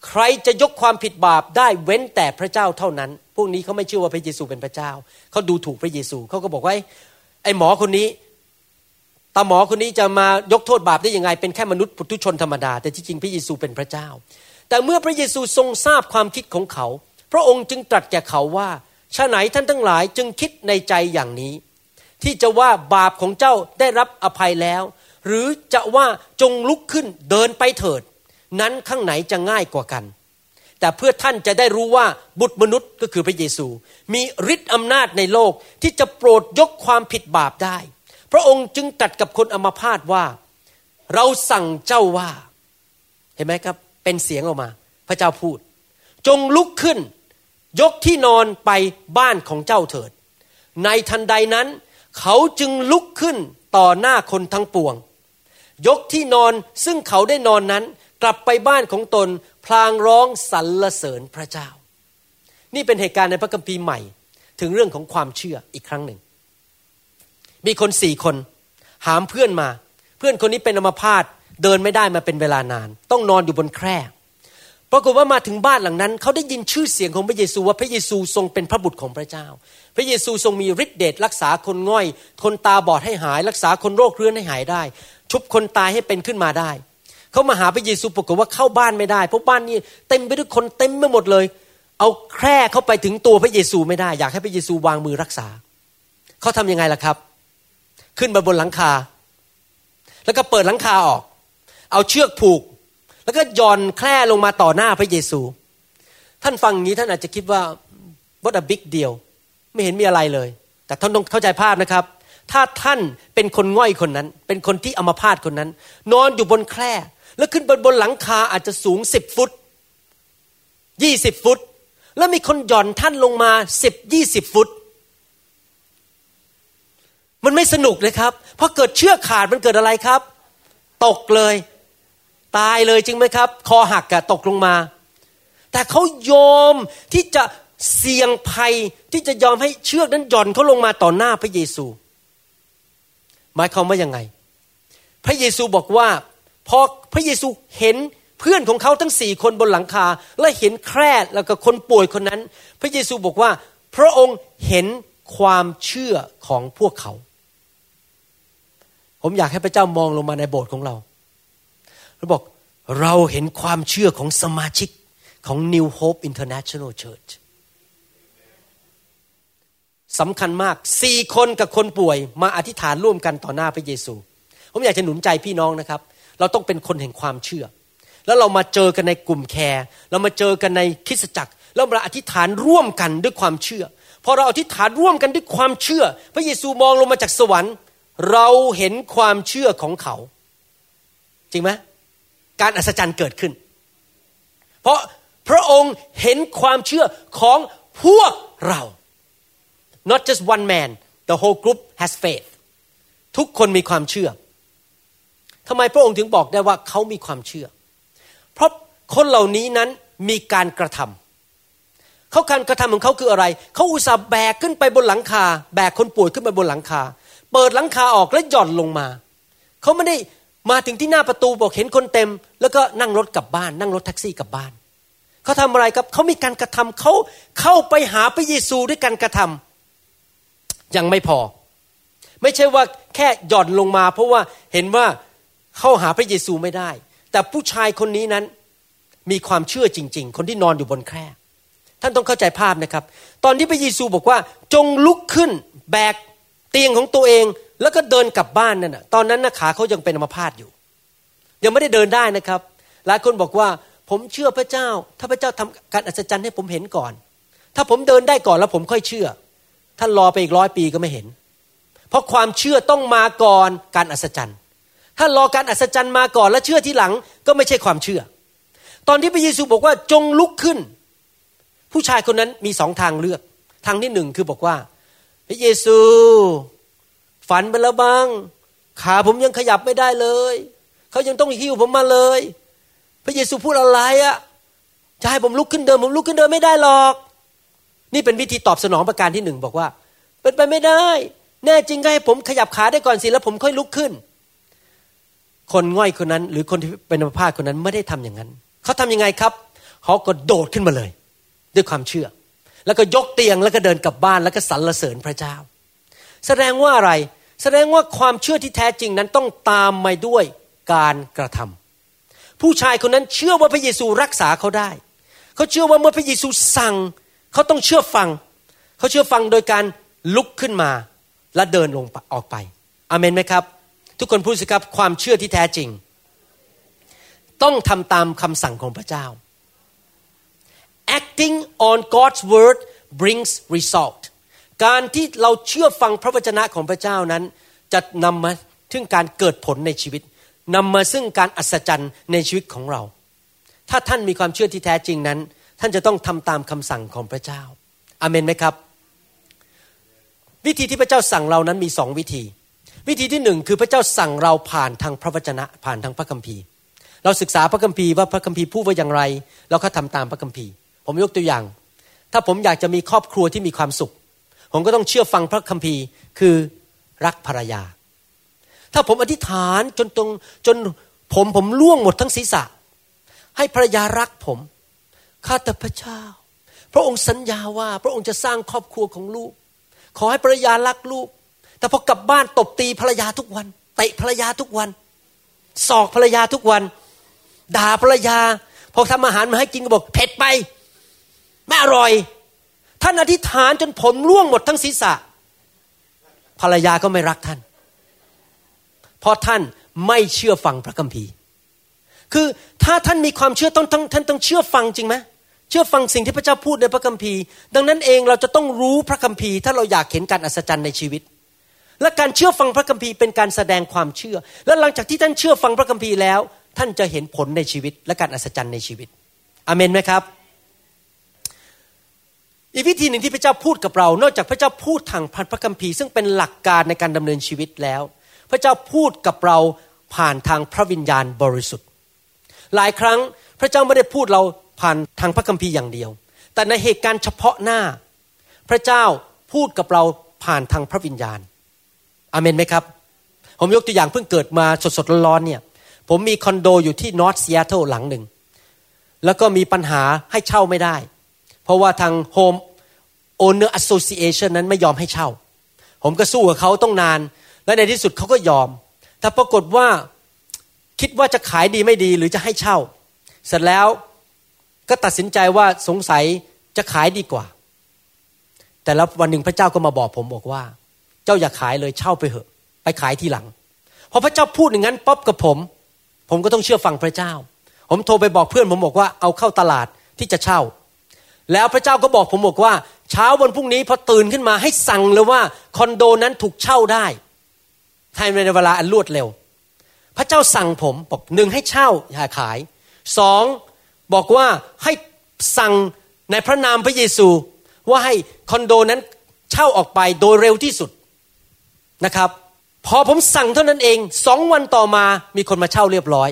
Speaker 3: ใครจะยกความผิดบาปได้เว้นแต่พระเจ้าเท่านั้น พวกนี้เขาไม่เชื่อว่าพระเยซูเป็นพระเจ้า เขาดูถูกพระเยซูเขาก็บอกว่าไอ้หมอคนนี้ตาหมอคนนี้จะมายกโทษบาปได้ยังไง เป็นแค่มนุษย์ปุถุชนธรรมดา แต่ที่จริงพระเยซูเป็นพระเจ้า แต่เมื่อพระเยซูทรงทราบความคิดของเขา พระองค์จึงตรัสแก่เขาว่าชาไหนท่านทั้งหลายจึงคิดในใจอย่างนี้ ที่จะว่าบาปของเจ้าได้รับอภัยแล้ว หรือจะว่าจงลุกขึ้นเดินไปเถิด นั้นข้างไหนจะง่ายกว่ากัน แต่เพื่อท่านจะได้รู้ว่าบุตรมนุษย์ก็คือพระเยซู มีฤทธิ์อำนาจในโลกที่จะโปรดยกความผิดบาปได้ พระองค์จึงตัดกับคนอมาพาตว่า เราสั่งเจ้าว่า เห็นไหมครับ เป็นเสียงออกมา พระเจ้าพูด จงลุกขึ้นยกที่นอนไปบ้านของเจ้าเถิด ในทันใดนั้น เขาจึงลุกขึ้นต่อหน้าคนทั้งปวง ยกที่นอนซึ่งเขาได้นอนนั้น กลับไปบ้านของตน พลางร้องสรรเสริญพระเจ้า นี่เป็นเหตุการณ์ในพระคัมภีร์ใหม่ ถึงเรื่องของความเชื่ออีกครั้งหนึ่ง มีคนสี่คน หามเพื่อนมา เพื่อนคนนี้เป็นอัมพาตเดินไม่ได้มาเป็นเวลานาน ต้องนอนอยู่บนแคร่ ปรากฏว่ามาถึงบ้านหลังนั้น เขาได้ยินชื่อเสียงของพระเยซูว่าพระเยซูทรงเป็นพระบุตรของพระเจ้า พระเยซูทรงมีฤทธิเดชรักษาคนง่อย คนตาบอดให้หาย รักษาคนโรคเรื้อนให้หายได้ ชุบคนตายให้เป็นขึ้นมาได้ เขามาหาพระเยซูปรากฏว่าเข้าบ้านไม่ได้ เพราะบ้านนี้เต็มไปด้วยคนเต็มไปหมดเลย เอาแคร่เข้าไปถึงตัวพระเยซูไม่ได้ อยากให้พระเยซูวางมือรักษา เขาทํำยังไงล่ะครับ ขึ้นมาบนหลังคา แล้วก็เปิดหลังคาออก เอาเชือกผูก แล้วก็ย่อนแคร่ลงมาต่อหน้าพระเยซู ท่านฟังอย่างนี้ท่านอาจจะคิดว่า what a big deal ไม่เห็นมีอะไรเลย แต่ท่านต้องเข้าใจภาพนะครับ ถ้าท่านเป็นคนง่อยคนนั้น เป็นคนที่อมาพาตคนนั้น นอนอยู่บนแคร่ แล้วขึ้นบนบนหลังคาอาจจะสูงสิบฟุตยี่สิบฟุต แล้วมีคนหย่อนท่านลงมาสิบยี่สิบฟุต มันไม่สนุกเลยครับ เพราะเกิดเชือกขาดมันเกิดอะไรครับ ตกเลย ตายเลยจริงไหมครับ คอหักกะตกลงมา แต่เขายอมที่จะเสี่ยงภัยที่จะยอมให้เชือกนั้นหย่อนเขาลงมาต่อหน้าพระเยซู หมายความว่ายังไง พระเยซูบอกว่าพอพระเยซูเห็นเพื่อนของเขาทั้งสี่คนบนหลังคา และเห็นแคร่แล้วก็คนป่วยคนนั้น พระเยซูบอกว่า พระองค์เห็นความเชื่อของพวกเขา ผมอยากให้พระเจ้ามองลงมาในโบสถ์ของเรา เราบอกเราเห็นความเชื่อของสมาชิกของ New Hope International Church สำคัญมากสี่คนกับคนป่วยมาอธิษฐานร่วมกันต่อหน้าพระเยซู ผมอยากจะหนุนใจพี่น้องนะครับ เราต้องเป็นคนแห่งความเชื่อ แล้วเรามาเจอกันในกลุ่มแคร์เรามาเจอกันในคริสตจักร แล้วเราอธิษฐานร่วมกันด้วยความเชื่อพอเราอธิษฐานร่วมกันด้วยความเชื่อ พระเยซูมองลงมาจากสวรรค์ เราเห็นความเชื่อของเขา จริงไหม การอัศจรรย์เกิดขึ้น เพราะพระองค์เห็นความเชื่อของพวกเรา not just one man the whole group has faith ทุกคนมีความเชื่อทำไมพระองค์ถึงบอกได้ว่าเขามีความเชื่อ เพราะคนเหล่านี้นั้นมีการกระทำเขาการกระทำของเขาคืออะไร เขาอุตส่าห์แบกขึ้นไปบนหลังคา แบกคนป่วยขึ้นไปบนหลังคา เปิดหลังคาออกและหย่อนลงมา เขาไม่ได้ มาถึงที่หน้าประตูบอกเห็นคนเต็ม แล้วก็นั่งรถกลับบ้าน นั่งรถแท็กซี่กลับบ้านเขาทำอะไรครับเขามีการกระทำเขาเข้าไปหาพระเยซูด้วยการกระทำยังไม่พอ ไม่ใช่ว่าแค่หย่อนลงมา เพราะว่าเห็นว่าเข้าหาพระเยซูไม่ได้ แต่ผู้ชายคนนี้นั้นมีความเชื่อจริง ๆ คนที่นอนอยู่บนแคร่ท่านต้องเข้าใจภาพนะครับ ตอนที่พระเยซูบอกว่าจงลุกขึ้นแบก เตียงของตัวเองแล้วก็เดินกลับบ้านนั่นนะตอนนั้นนะขาเขายังเป็นอัมพาตอยู่ ยังไม่ได้เดินได้นะครับ หลายคนบอกว่าผมเชื่อพระเจ้า ถ้าพระเจ้าทำการอัศจรรย์ให้ผมเห็นก่อน ถ้าผมเดินได้ก่อนแล้วผมค่อยเชื่อ ท่านรอไปอีกร้อยปีก็ไม่เห็น เพราะความเชื่อต้องมาก่อนการอัศจรรย์ ถ้ารอการอัศจรรย์มาก่อนแล้วเชื่อทีหลังก็ไม่ใช่ความเชื่อ ตอนที่พระเยซูบอกว่าจงลุกขึ้น ผู้ชายคนนั้นมีสองทางเลือก ทางที่หนึ่งคือบอกว่า พระเยซู ฝันไปแล้วบ้าง ขาผมยังขยับไม่ได้เลย เขายังต้องหิ้วผมมาเลย พระเยซูพูดอะไรอะจะให้ผมลุกขึ้นเดินผมลุกขึ้นเดินไม่ได้หรอก นี่เป็นวิธีตอบสนองประการที่หนึ่งบอกว่า เป็นไปไม่ได้ แน่จริงก็ให้ผมขยับขาได้ก่อนสิแล้วผมค่อยลุกขึ้น คนง่อยคนนั้น หรือคนที่เป็นอัมพาตคนนั้นไม่ได้ทำอย่างนั้น เขาทำยังไงครับเขาก็โดดขึ้นมาเลย ด้วยความเชื่อ แล้วก็ยกเตียงแล้วก็เดินกลับบ้านแล้วก็สรรเสริญพระเจ้า แสดงว่าอะไร แสดงว่าความเชื่อที่แท้จริงนั้นต้องตามมาด้วยการกระทำผู้ชายคนนั้นเชื่อว่าพระเยซูรักษาเขาได้ เขาเชื่อว่าเมื่อพระเยซูสั่ง เขาต้องเชื่อฟัง เขาเชื่อฟังโดยการลุกขึ้นมาและเดินลงออกไป อเมนไหมครับ ทุกคนพูดสิครับความเชื่อที่แท้จริง ต้องทำตามคำสั่งของพระเจ้า acting on God's word brings result การที่เราเชื่อฟังพระวจนะของพระเจ้านั้น จะนำมาถึงการเกิดผลในชีวิตนำมาซึ่งการอัศจรรย์ในชีวิตของเรา ถ้าท่านมีความเชื่อที่แท้จริงนั้น ท่านจะต้องทำตามคำสั่งของพระเจ้าอเมนไหมครับ วิธีที่พระเจ้าสั่งเรานั้นมีสองวิธี วิธีที่หนึ่งคือพระเจ้าสั่งเราผ่านทางพระวจนะผ่านทางพระคัมภีร์ เราศึกษาพระคัมภีร์ว่าพระคัมภีร์พูดว่าอย่างไรเราก็ทำตามพระคัมภีร์ ผมยกตัวอย่าง ถ้าผมอยากจะมีครอบครัวที่มีความสุข ผมก็ต้องเชื่อฟังพระคัมภีร์ คือรักภรรยา ถ้าผมอธิษฐานจนตรงจนผมผมล่วงหมดทั้งศีรษะ ให้ภรรยารักผม ข้าแต่พระเจ้า พระองค์สัญญาว่าพระองค์จะสร้างครอบครัวของลูก ขอให้ภรรยารักลูก แต่พอกลับบ้านตบตีภรรยาทุกวันเตะภรรยาทุกวันสอกภรรยาทุกวัน ด่าภรรยาพอทำอาหารมาให้กินก็บอกเผ็ดไป ไม่อร่อย ท่านอธิษฐานจนผมร่วงหมดทั้งศีรษะ ภรรยาก็ไม่รักท่าน เพราะท่านไม่เชื่อฟังพระคัมภีร์ คือถ้าท่านมีความเชื่อต้องท่านต้องเชื่อฟังจริงไหมเชื่อฟังสิ่งที่พระเจ้าพูดในพระคัมภีร์ ดังนั้นเองเราจะต้องรู้พระคัมภีร์ ถ้าเราอยากเห็นการอัศจรรย์ในชีวิต และการเชื่อฟังพระคัมภีร์เป็นการแสดงความเชื่อ และหลังจากที่ท่านเชื่อฟังพระคัมภีร์แล้ว ท่านจะเห็นผลในชีวิตและการอัศจรรย์ในชีวิตอเมนไหมครับ อีกวิธีหนึ่งที่พระเจ้าพูดกับเรา นอกจากพระเจ้าพูดทางพันพระคัมภีร์ซึ่งเป็นหลักการในการดำเนินชีวิตแล้ว พระเจ้าพูดกับเราผ่านทางพระวิญญาณบริสุทธิ์ หลายครั้งพระเจ้าไม่ได้พูดเราผ่านทางพระคัมภีร์อย่างเดียว แต่ในเหตุการณ์เฉพาะหน้า พระเจ้าพูดกับเราผ่านทางพระวิญญาณอาเมนไหมครับ ผมยกตัวอย่างเพิ่งเกิดมาสดๆร้อนๆเนี่ย ผมมีคอนโดอยู่ที่ North Seattle หลังหนึ่ง แล้วก็มีปัญหาให้เช่าไม่ได้ เพราะว่าทาง Home Owner Association นั้นไม่ยอมให้เช่า ผมก็สู้กับเขาตั้งนาน และในที่สุดเขาก็ยอม แต่ปรากฏว่าคิดว่าจะขายดีไม่ดีหรือจะให้เช่า เสร็จแล้วก็ตัดสินใจว่าสงสัยจะขายดีกว่า แต่แล้ววันหนึ่งพระเจ้าก็มาบอกผมบอกว่า เจ้าอย่าขายเลยเช่าไปเถอะ ไปขายทีหลังพอพระเจ้าพูดอย่างนั้นป๊อบกับผม ผมก็ต้องเชื่อฟังพระเจ้า ผมโทรไปบอกเพื่อนผมบอกว่าเอาเข้าตลาดที่จะเช่า แล้วพระเจ้าก็บอกผมบอกว่า เช้าวันพรุ่งนี้พอตื่นขึ้นมาให้สั่งเลยว่าคอนโดนั้นถูกเช่าได้ภายในเวลาอันรวดเร็ว พระเจ้าสั่งผมบอกหนึ่งให้เช่าอย่าขายสองบอกว่าให้สั่งในพระนามพระเยซู ว่าให้คอนโดนั้นเช่าออกไปโดยเร็วที่สุดนะครับ พอผมสั่งเท่านั้นเองสองวันต่อมามีคนมาเช่าเรียบร้อย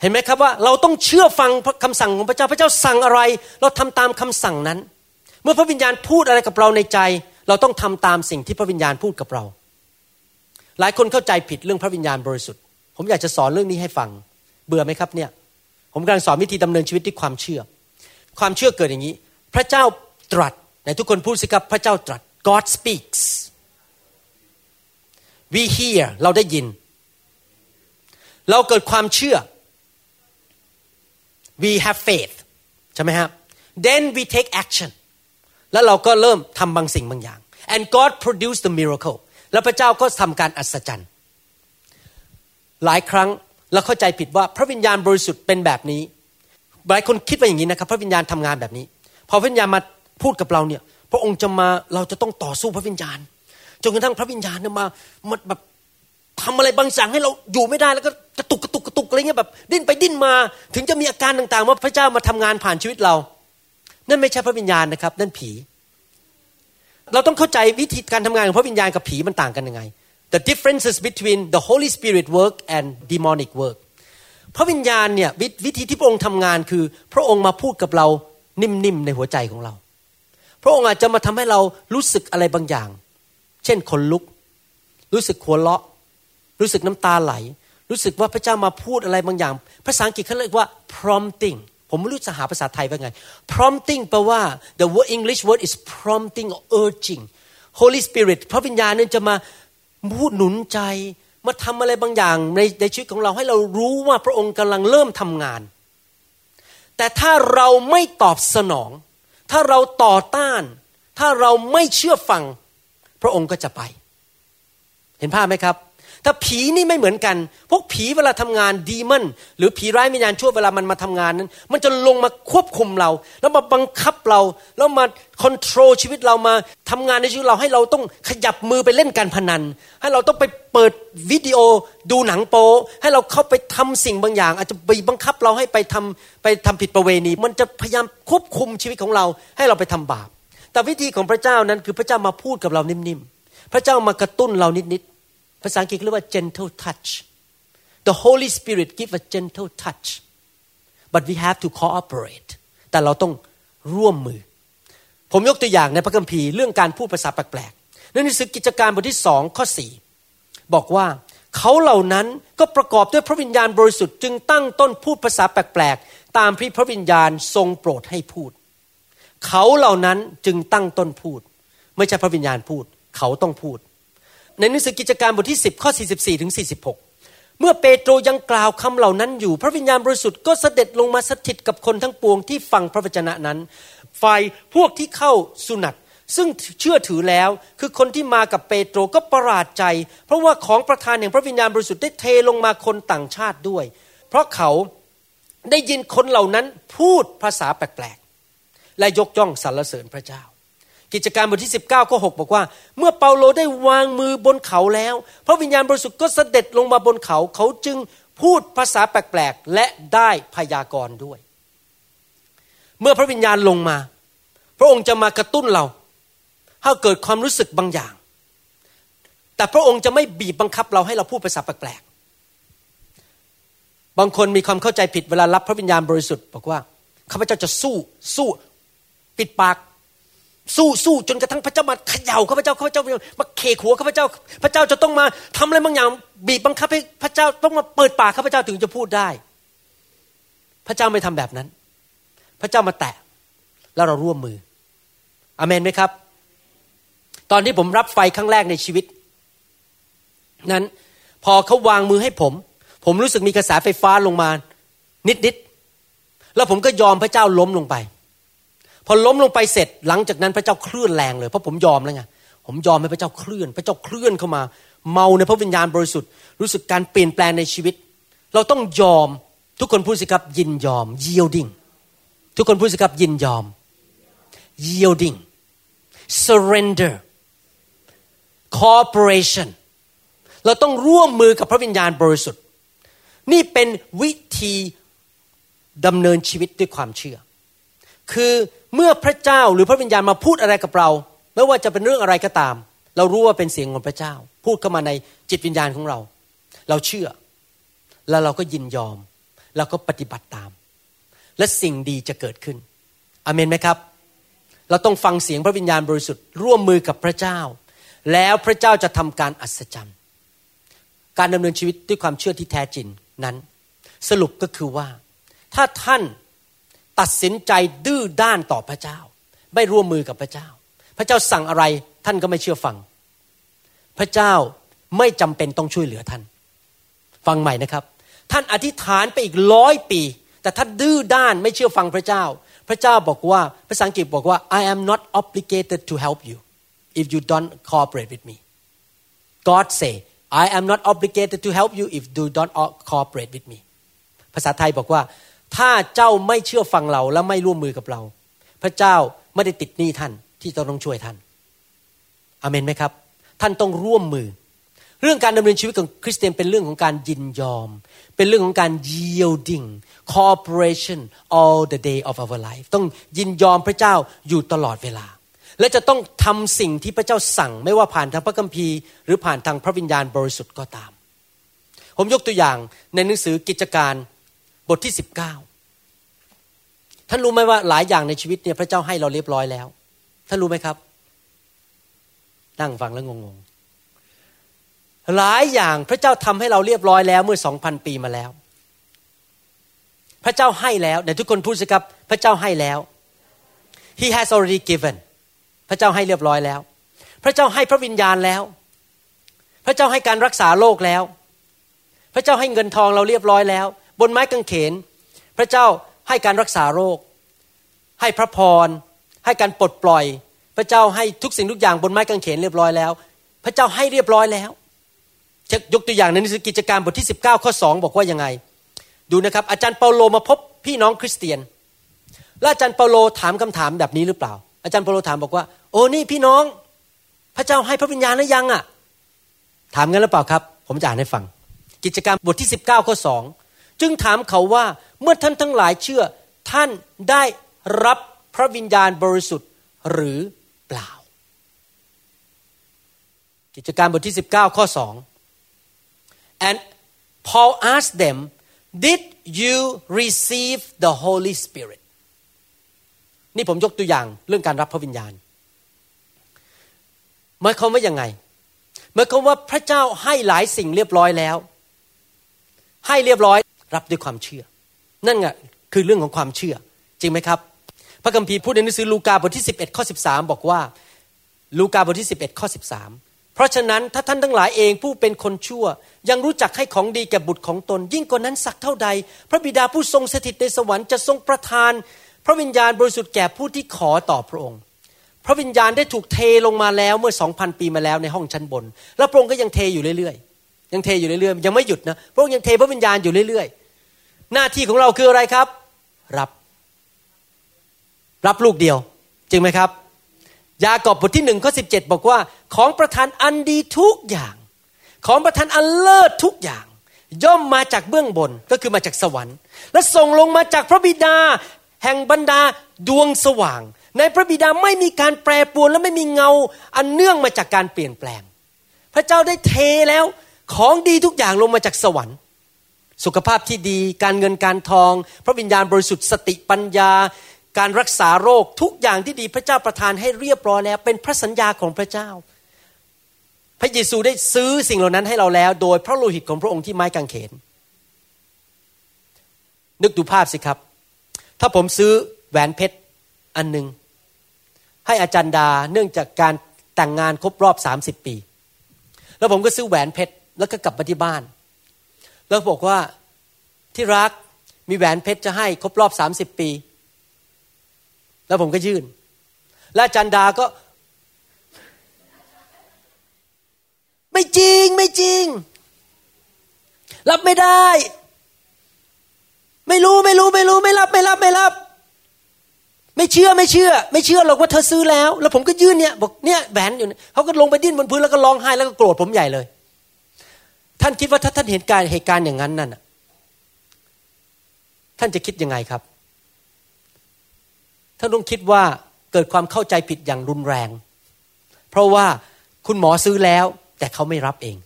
Speaker 3: เห็นไหมครับว่าเราต้องเชื่อฟังคำสั่งของพระเจ้าพระเจ้าสั่งอะไร เราทำตามคำสั่งนั้น เมื่อพระวิญญาณพูดอะไรกับเราในใจ เราต้องทำตามสิ่งที่พระวิญญาณพูดกับเรา หลายคนเข้าใจผิดเรื่องพระวิญญาณบริสุทธิ์ ผมอยากจะสอนเรื่องนี้ให้ฟัง เบื่อไหมครับเนี่ย ผมกำลังสอนวิธีดำเนินชีวิตด้วยความเชื่อ ความเชื่อเกิดอย่างนี้ พระเจ้าตรัสในทุกคนพูดสิครับพระเจ้าตรัส God speaks we hear เราได้ยิน เราเกิดความเชื่อ we have faith ใช่ไหมครับ then we take action แล้วเราก็เริ่มทำบางสิ่งบางอย่าง and God produced the miracle แล้วพระเจ้าก็ทำการอัศจรรย์ หลายครั้งเราเข้าใจผิดว่าพระวิญญาณบริสุทธิ์เป็นแบบนี้ หลายคนคิดว่าอย่างนี้นะครับ พระวิญญาณทำงานแบบนี้ พอพระวิญญาณมาพูดกับเราเนี่ย พระองค์จะมาเราจะต้องต่อสู้พระวิญญาณจนกระทั่งพระวิญญาณเนี่ยมามันแบบ ทำอะไรบางอย่างให้เราอยู่ไม่ได้แล้วก็กระตุกกระตุกกระตุกอะไรเงี้ยแบบดิ้นไปดิ้นมา ถึงจะมีอาการต่างๆว่าพระเจ้ามาทำงานผ่านชีวิตเรา นั่นไม่ใช่พระวิญญาณนะครับ นั่นผี เราต้องเข้าใจวิธีการทำงานของพระวิญญาณกับผีมันต่างกันยังไง the differences between the Holy Spirit work and demonic work พระวิญญาณเนี่ยวิธีที่พระองค์ทำงานคือ พระองค์มาพูดกับเรานิ่มๆในหัวใจของเรา พระองค์อาจจะมาทำให้เรารู้สึกอะไรบางอย่าง เช่นขนลุก รู้สึกหัวเราะ รู้สึกน้ำตาไหล รู้สึกว่าพระเจ้ามาพูดอะไรบางอย่าง ภาษาอังกฤษเขาเรียกว่า prompting ผมไม่รู้จะหาภาษาไทยว่าไง prompting แปลว่า the word English word is prompting or urging Holy Spirit พระวิญญาณนั้นจะมาพูดหนุนใจ มาทำอะไรบางอย่างในในชีวิตของเราให้เรารู้ว่าพระองค์กำลังเริ่มทำงาน แต่ถ้าเราไม่ตอบสนอง ถ้าเราต่อต้าน ถ้าเราไม่เชื่อฟัง พระองค์ก็จะไป เห็นภาพไหมครับ ถ้าผีนี่ไม่เหมือนกัน พวกผีเวลาทำงานดีมันหรือผีร้ายวิญญาณชั่วเวลามันมาทำงานนั้น มันจะลงมาควบคุมเรา แล้วมาบังคับเรา แล้วมาคอนโทรลชีวิตเรามาทำงานในชีวิตเราให้เราต้องขยับมือไปเล่นการพนัน ให้เราต้องไปเปิดวิดีโอดูหนังโป๊ให้เราเข้าไปทำสิ่งบางอย่าง อาจจะไปบังคับเราให้ไปทำไปทำผิดประเวณี มันจะพยายามควบคุมชีวิตของเรา ให้เราไปทำบาป แต่วิธีของพระเจ้านั้นคือพระเจ้ามาพูดกับเรานิ่มๆพระเจ้ามากระตุ้นเรานิดๆ ภาษาอังกฤษเรียกว่า gentle touch the Holy Spirit give a gentle touch but we have to cooperate แต่เราต้องร่วมมือ ผมยกตัวอย่างในพระคัมภีร์เรื่องการพูดภาษาแปลกๆในหนังสือกิจการบทที่สองข้อสี่บอกว่าเขาเหล่านั้นก็ประกอบด้วยพระวิญญาณบริสุทธิ์จึงตั้งต้นพูดภาษาแปลกๆตามที่พระวิญญาณทรงโปรดให้พูด เขาเหล่านั้นจึงตั้งต้นพูด ไม่ใช่พระวิญญาณพูด เขาต้องพูด ในหนังสือกิจการบทที่ 10 ข้อ 44 ถึง 46 เมื่อเปโตรยังกล่าวคำเหล่านั้นอยู่ พระวิญญาณบริสุทธิ์ก็เสด็จลงมาสถิตกับคนทั้งปวงที่ฟังพระวจนะนั้น ฝ่ายพวกที่เข้าสุนัตซึ่งเชื่อถือแล้วคือคนที่มากับเปโตรก็ประหลาดใจ เพราะว่าของประธานแห่งพระวิญญาณบริสุทธิ์ได้เทลงมาคนต่างชาติด้วย เพราะเขาได้ยินคนเหล่านั้นพูดภาษาแปลกๆและยกย่องสรรเสริญพระเจ้า กิจการบทที่ 19 ข้อ 6 บอกว่า เมื่อเปาโลได้วางมือบนเขาแล้ว พระวิญญาณบริสุทธิ์ก็เสด็จลงมาบนเขาเขาจึงพูดภาษาแปลกๆ และได้พยากรณ์ด้วย เมื่อพระวิญญาณลงมา พระองค์จะมากระตุ้นเราให้เกิดความรู้สึกบางอย่าง แต่พระองค์จะไม่บีบบังคับเราให้เราพูดภาษาแปลกๆบางคนมีความเข้าใจผิดเวลารับพระวิญญาณบริสุทธิ์ บอกว่าข้าพเจ้าจะสู้สู้ ปิดปาก สู้สู้จนกระทั่งพระเจ้ามาเขย่าข้าพเจ้าข้าพเจ้ามาเคขัวข้าพเจ้า พระเจ้าจะต้องมาทำอะไรบางอย่างบีบบังคับให้พระเจ้าต้องมาเปิดปากข้าพเจ้าถึงจะพูดได้ พระเจ้าไม่ทำแบบนั้น พระเจ้ามาแตะแล้วเราร่วมมืออเมนไหมครับ ตอนที่ผมรับไฟครั้งแรกในชีวิต นั้นพอเขาวางมือให้ผม ผมรู้สึกมีกระแสไฟฟ้าลงมา นิดๆแล้วผมก็ยอมพระเจ้าล้มลงไป พอล้มลงไปเสร็จหลังจากนั้นพระเจ้าเคลื่อนแรงเลยเพราะผมยอมแล้วไงผมยอมให้พระเจ้าเคลื่อน พระเจ้าเคลื่อนเข้ามา เมาในพระวิญญาณบริสุทธิ์รู้สึกการเปลี่ยนแปลงในชีวิต เราต้องยอมทุกคนพูดสิครับยินยอม yielding ทุกคนพูดสิครับยินยอม yielding surrender cooperation เราต้องร่วมมือกับพระวิญญาณบริสุทธิ์ นี่เป็นวิธีดำเนินชีวิตด้วยความเชื่อ คือเมื่อพระเจ้าหรือพระวิญญาณมาพูดอะไรกับเรา ไม่ว่าจะเป็นเรื่องอะไรก็ตาม เรารู้ว่าเป็นเสียงของพระเจ้า พูดเข้ามาในจิตวิญญาณของเรา เราเชื่อ แล้วเราก็ยินยอมเราก็ปฏิบัติตาม และสิ่งดีจะเกิดขึ้นอเมนไหมครับ เราต้องฟังเสียงพระวิญญาณบริสุทธิ์ร่วมมือกับพระเจ้า แล้วพระเจ้าจะทำการอัศจรรย์ การดำเนินชีวิตด้วยความเชื่อที่แท้จริงนั้น สรุปก็คือว่า ถ้าท่าน ตัดสินใจดื้อด้านต่อพระเจ้า ไม่ร่วมมือกับพระเจ้า พระเจ้าสั่งอะไรท่านก็ไม่เชื่อฟัง พระเจ้าไม่จำเป็นต้องช่วยเหลือท่าน ฟังใหม่นะครับ ท่านอธิษฐานไปอีกร้อยปี แต่ท่านดื้อด้านไม่เชื่อฟังพระเจ้า พระเจ้าบอกว่าภาษาอังกฤษบอกว่า I am not obligated to help you if you don't cooperate with me God say I am not obligated to help you if you don't cooperate with me ภาษาไทยบอกว่า ถ้าเจ้าไม่เชื่อฟังเราและไม่ร่วมมือกับเรา พระเจ้าไม่ได้ติดหนี้ท่านที่จะต้องช่วยท่านอเมนไหมครับ ท่านต้องร่วมมือ เรื่องการดำเนินชีวิตของคริสเตียนเป็นเรื่องของการยินยอม เป็นเรื่องของการ yielding cooperation all the day of our life ต้องยินยอมพระเจ้าอยู่ตลอดเวลา และจะต้องทำสิ่งที่พระเจ้าสั่ง ไม่ว่าผ่านทางพระคัมภีร์ หรือผ่านทางพระวิญญาณบริสุทธิ์ก็ตาม ผมยกตัวอย่างในหนังสือกิจการ บทที่สิบเก้าท่านรู้ไหมว่าหลายอย่างในชีวิตเนี่ยพระเจ้าให้เราเรียบร้อยแล้ว ท่านรู้ไหมครับ นั่งฟังแล้วงงๆ หลายอย่างพระเจ้าทำให้เราเรียบร้อยแล้วเมื่อสองพันปีมาแล้ว พระเจ้าให้แล้วเดี๋ยวทุกคนพูดสิครับ พระเจ้าให้แล้ว He has already given พระเจ้าให้เรียบร้อยแล้ว พระเจ้าให้พระวิญญาณแล้ว พระเจ้าให้การรักษาโรคแล้ว พระเจ้าให้เงินทองเราเรียบร้อยแล้ว บนไม้กางเขน พระเจ้าให้การรักษาโรค ให้พระพร ให้การปลดปล่อย พระเจ้าให้ทุกสิ่งทุกอย่างบนไม้กางเขนเรียบร้อยแล้ว พระเจ้าให้เรียบร้อยแล้วจะยกตัวอย่างในหนังสือกิจการบทที่ 19 ข้อ 2 บอกว่ายังไง ดูนะครับ อาจารย์เปาโลมาพบพี่น้องคริสเตียน แล้วอาจารย์เปาโลถามคำถามแบบนี้หรือเปล่า อาจารย์เปาโลถามบอกว่า โอ้นี่พี่น้อง พระเจ้าให้พระวิญญาณหรือยังอะ ถามงั้นหรือเปล่าครับ ผมจะอ่านให้ฟัง กิจการบทที่ 19 ข้อ 2 จึงถามเขาว่าเมื่อท่านทั้งหลายเชื่อ ท่านได้รับพระวิญญาณบริสุทธิ์หรือเปล่า กิจการบทที่ 19 ข้อ 2 and Paul asked them did you receive the Holy Spirit นี่ผมยกตัวอย่างเรื่องการรับพระวิญญาณหมายความว่ายังไงหมายความว่าพระเจ้าให้หลายสิ่งเรียบร้อยแล้ว ให้เรียบร้อย รับด้วยความเชื่อ นั่นไงคือเรื่องของความเชื่อ จริงไหมครับ พระคัมภีร์พูดในหนังสือลูกาบทที่ 11ข้อ13 บอกว่า ลูกาบทที่ 11ข้อ13 เพราะฉะนั้นถ้าท่านทั้งหลายเองผู้เป็นคนชั่ว ยังรู้จักให้ของดีแก่บุตรของตน ยิ่งกว่านั้นสักเท่าใด พระบิดาผู้ทรงสถิตในสวรรค์จะทรงประทาน พระวิญญาณบริสุทธิ์แก่ผู้ที่ขอต่อพระองค์พระวิญญาณได้ถูกเทลงมาแล้วเมื่อสองพันปีมาแล้วในห้องชั้นบน แล้วพระองค์ก็ยังเทอยู่เรื่อยๆ ยังเทอยู่เรื่อยๆ ยังไม่หยุดนะ พระองค์ยังเทพระวิญญาณอยู่เรื่อยๆ หน้าที่ของเราคืออะไรครับ รับ รับลูกเดียว จริงไหมครับ ยากอบบทที่หนึ่งข้อสิบเจ็ดบอกว่า ของประทานอันดีทุกอย่าง ของประทานอันเลิศทุกอย่าง ย่อมมาจากเบื้องบนก็คือมาจากสวรรค์ และส่งลงมาจากพระบิดา แห่งบรรดาดวงสว่าง ในพระบิดาไม่มีการแปรปรวนและไม่มีเงา อันเนื่องมาจากการเปลี่ยนแปลง พระเจ้าได้เทแล้วของดีทุกอย่างลงมาจากสวรรค์ สุขภาพที่ดี การเงินการทอง พระวิญญาณบริสุทธิ์สติปัญญา การรักษาโรคทุกอย่างที่ดีพระเจ้าประทานให้เรียบร้อยแล้ว เป็นพระสัญญาของพระเจ้า พระเยซูได้ซื้อสิ่งเหล่านั้นให้เราแล้ว โดยพระโลหิตของพระองค์ที่ไม้กางเขน นึกดูภาพสิครับ ถ้าผมซื้อแหวนเพชรอันหนึ่งให้อาจารย์ดาเนื่องจากการแต่งงานครบรอบสามสิบปี แล้วผมก็ซื้อแหวนเพชรแล้วก็กลับมาที่บ้าน แล้วบอกว่าที่รักมีแหวนเพชรจะให้ครบรอบสามสิบปี แล้วผมก็ยื่น และจันดาก็ ไม่จริงไม่จริง รับไม่ได้ ไม่รู้ไม่รู้ไม่รู้ไม่รับไม่รับไม่รับ ไม่เชื่อไม่เชื่อ ไม่เชื่อหรอกว่าเธอซื้อแล้ว แล้วผมก็ยื่นเนี่ยบอกเนี่ยแหวนอยู่เขาก็ลงไปดิ้นบนพื้นแล้วก็ร้องไห้แล้วก็โกรธผมใหญ่เลย ท่านคิดว่าถ้าท่านเห็นการเหตุการณ์อย่างนั้นนั่นท่านจะคิดยังไงครับ ท่านต้องคิดว่าเกิดความเข้าใจผิดอย่างรุนแรง เพราะว่าคุณหมอซื้อแล้ว แต่เขาไม่รับเอง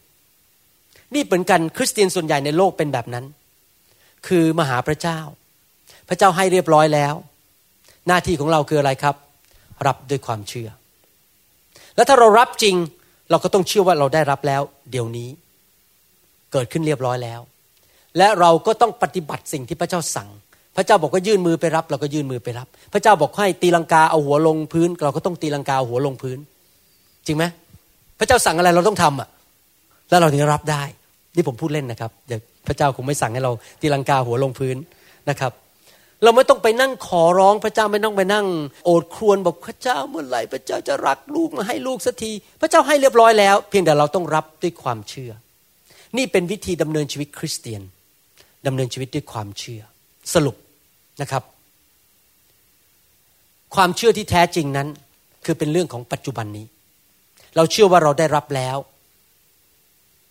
Speaker 3: นี่เหมือนกันคริสเตียนส่วนใหญ่ในโลกเป็นแบบนั้น คือมาหาพระเจ้า พระเจ้าให้เรียบร้อยแล้ว หน้าที่ของเราคืออะไรครับ รับด้วยความเชื่อ แล้วถ้าเรารับจริงเราก็ต้องเชื่อว่าเราได้รับแล้ว เดี๋ยวนี้ เกิดขึ้นเรียบร้อยแล้ว และเราก็ต้องปฏิบัติสิ่งที่พระเจ้าสั่ง พระเจ้าบอกว่ายื่นมือไปรับ เราก็ยื่นมือไปรับ พระเจ้าบอกให้ตีลังกาเอาหัวลงพื้น เราก็ต้องตีลังกาหัวลงพื้น จริงไหมพระเจ้าสั่งอะไรเราต้องทำอะ แล้วเราถึงจะรับได้นี่ผมพูดเล่นนะครับเดี๋ยวพระเจ้าคงไม่สั่งให้เราตีลังกาหัวลงพื้นนะครับเราไม่ต้องไปนั่งขอร้องพระเจ้าไม่ต้องไปนั่ง โอดครวญบอกพระเจ้าเมื่อไหร่พระเจ้าจะรักลูกมาให้ลูกสักที พระเจ้าให้เรียบร้อยแล้ว เพียงแต่เราต้องรับด้วยความเชื่อ นี่เป็นวิธีดำเนินชีวิตคริสเตียนดำเนินชีวิตด้วยความเชื่อ สรุปนะครับ ความเชื่อที่แท้จริงนั้น คือเป็นเรื่องของปัจจุบันนี้ เราเชื่อว่าเราได้รับแล้ว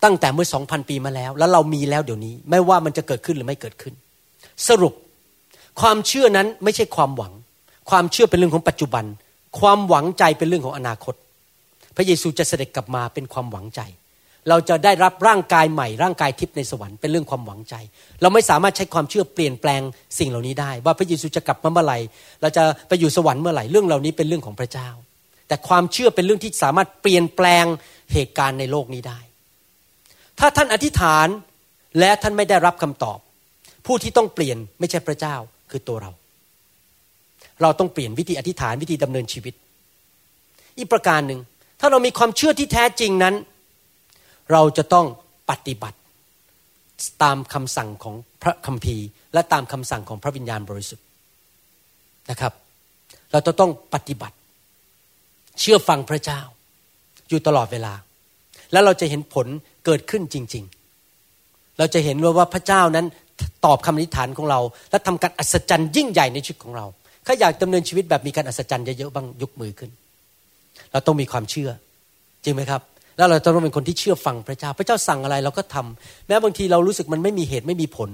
Speaker 3: ตั้งแต่เมื่อสองพันปีมาแล้ว แล้วเรามีแล้วเดี๋ยวนี้ ไม่ว่ามันจะเกิดขึ้นหรือไม่เกิดขึ้น สรุปความเชื่อนั้นไม่ใช่ความหวัง ความเชื่อเป็นเรื่องของปัจจุบัน ความหวังใจเป็นเรื่องของอนาคต พระเยซูจะเสด็จกลับมาเป็นความหวังใจ เราจะได้รับร่างกายใหม่ร่างกายทิพย์ในสวรรค์เป็นเรื่องความหวังใจ เราไม่สามารถใช้ความเชื่อเปลี่ยนแปลงสิ่งเหล่านี้ได้ ว่าพระเยซูจะกลับมาเมื่อไหร่เราจะไปอยู่สวรรค์เมื่อไหร่เรื่องเหล่านี้เป็นเรื่องของพระเจ้า แต่ความเชื่อเป็นเรื่องที่สามารถเปลี่ยนแปลงเหตุการณ์ในโลกนี้ได้ ถ้าท่านอธิษฐานและท่านไม่ได้รับคำตอบ ผู้ที่ต้องเปลี่ยนไม่ใช่พระเจ้าคือตัวเรา เราต้องเปลี่ยนวิธีอธิษฐานวิธีดำเนินชีวิต อีกประการหนึ่งถ้าเรามีความเชื่อที่แท้จริงนั้น เราจะต้องปฏิบัติ ตามคำสั่งของพระคัมภีร์ และตามคำสั่งของพระวิญญาณบริสุทธิ์นะครับ เราจะต้องปฏิบัติ เชื่อฟังพระเจ้า อยู่ตลอดเวลา แล้วเราจะเห็นผลเกิดขึ้นจริง ๆ เราจะเห็นว่าพระเจ้านั้นตอบคำอธิษฐานของเรา และทำการอัศจรรย์ยิ่งใหญ่ในชีวิตของเราถ้าอยากดำเนินชีวิตแบบมีการอัศจรรย์เยอะๆบ้างยกมือขึ้น เราต้องมีความเชื่อ จริงไหมครับ แล้วเราต้องเป็นคนที่เชื่อฟังพระเจ้า พระเจ้าสั่งอะไรเราก็ทำแม้บางทีเรารู้สึกมันไม่มีเหตุไม่มีผล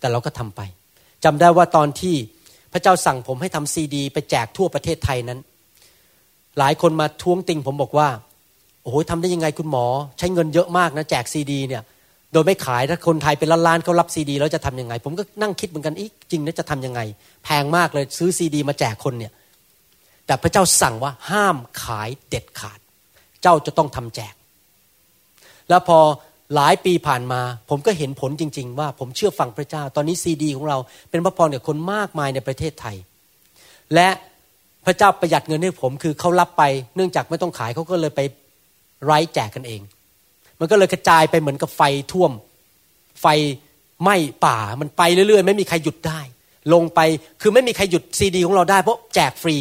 Speaker 3: แต่เราก็ทำไปจำได้ว่าตอนที่พระเจ้าสั่งผมให้ทำซีดี ไปแจกทั่วประเทศไทยนั้น หลายคนมาท้วงติงผมบอกว่าโอ้โหทำได้ยังไงคุณหมอ ใช้เงินเยอะมากนะแจกซีดีเนี่ยโดยไม่ขายถ้าคนไทยเป็นล้านๆเขารับซีดีแล้วจะทํำยังไง ผมก็นั่งคิดเหมือนกันอีกจริงนะจะทํำยังไง แพงมากเลยซื้อซีดี มาแจกคนเนี่ยแต่พระเจ้าสั่งว่าห้ามขายเด็ดขาด เจ้าจะต้องทำแจก แล้วพอหลายปีผ่านมา ผมก็เห็นผลจริง ๆ ว่าผมเชื่อฟังพระเจ้า ตอนนี้ซีดี ของเราเป็นพระพรกับคนมากมายในประเทศไทย และพระเจ้าประหยัดเงินให้ผมคือเขารับไปเนื่องจากไม่ต้องขายเขาก็เลยไปไร้แจกกันเอง มันก็เลยกระจายไปเหมือนกับไฟท่วม ไฟไหม้ป่ามันไปเรื่อย ๆ ไม่มีใครหยุดได้ ลงไปคือไม่มีใครหยุดซีดี ของเราได้เพราะแจกฟรี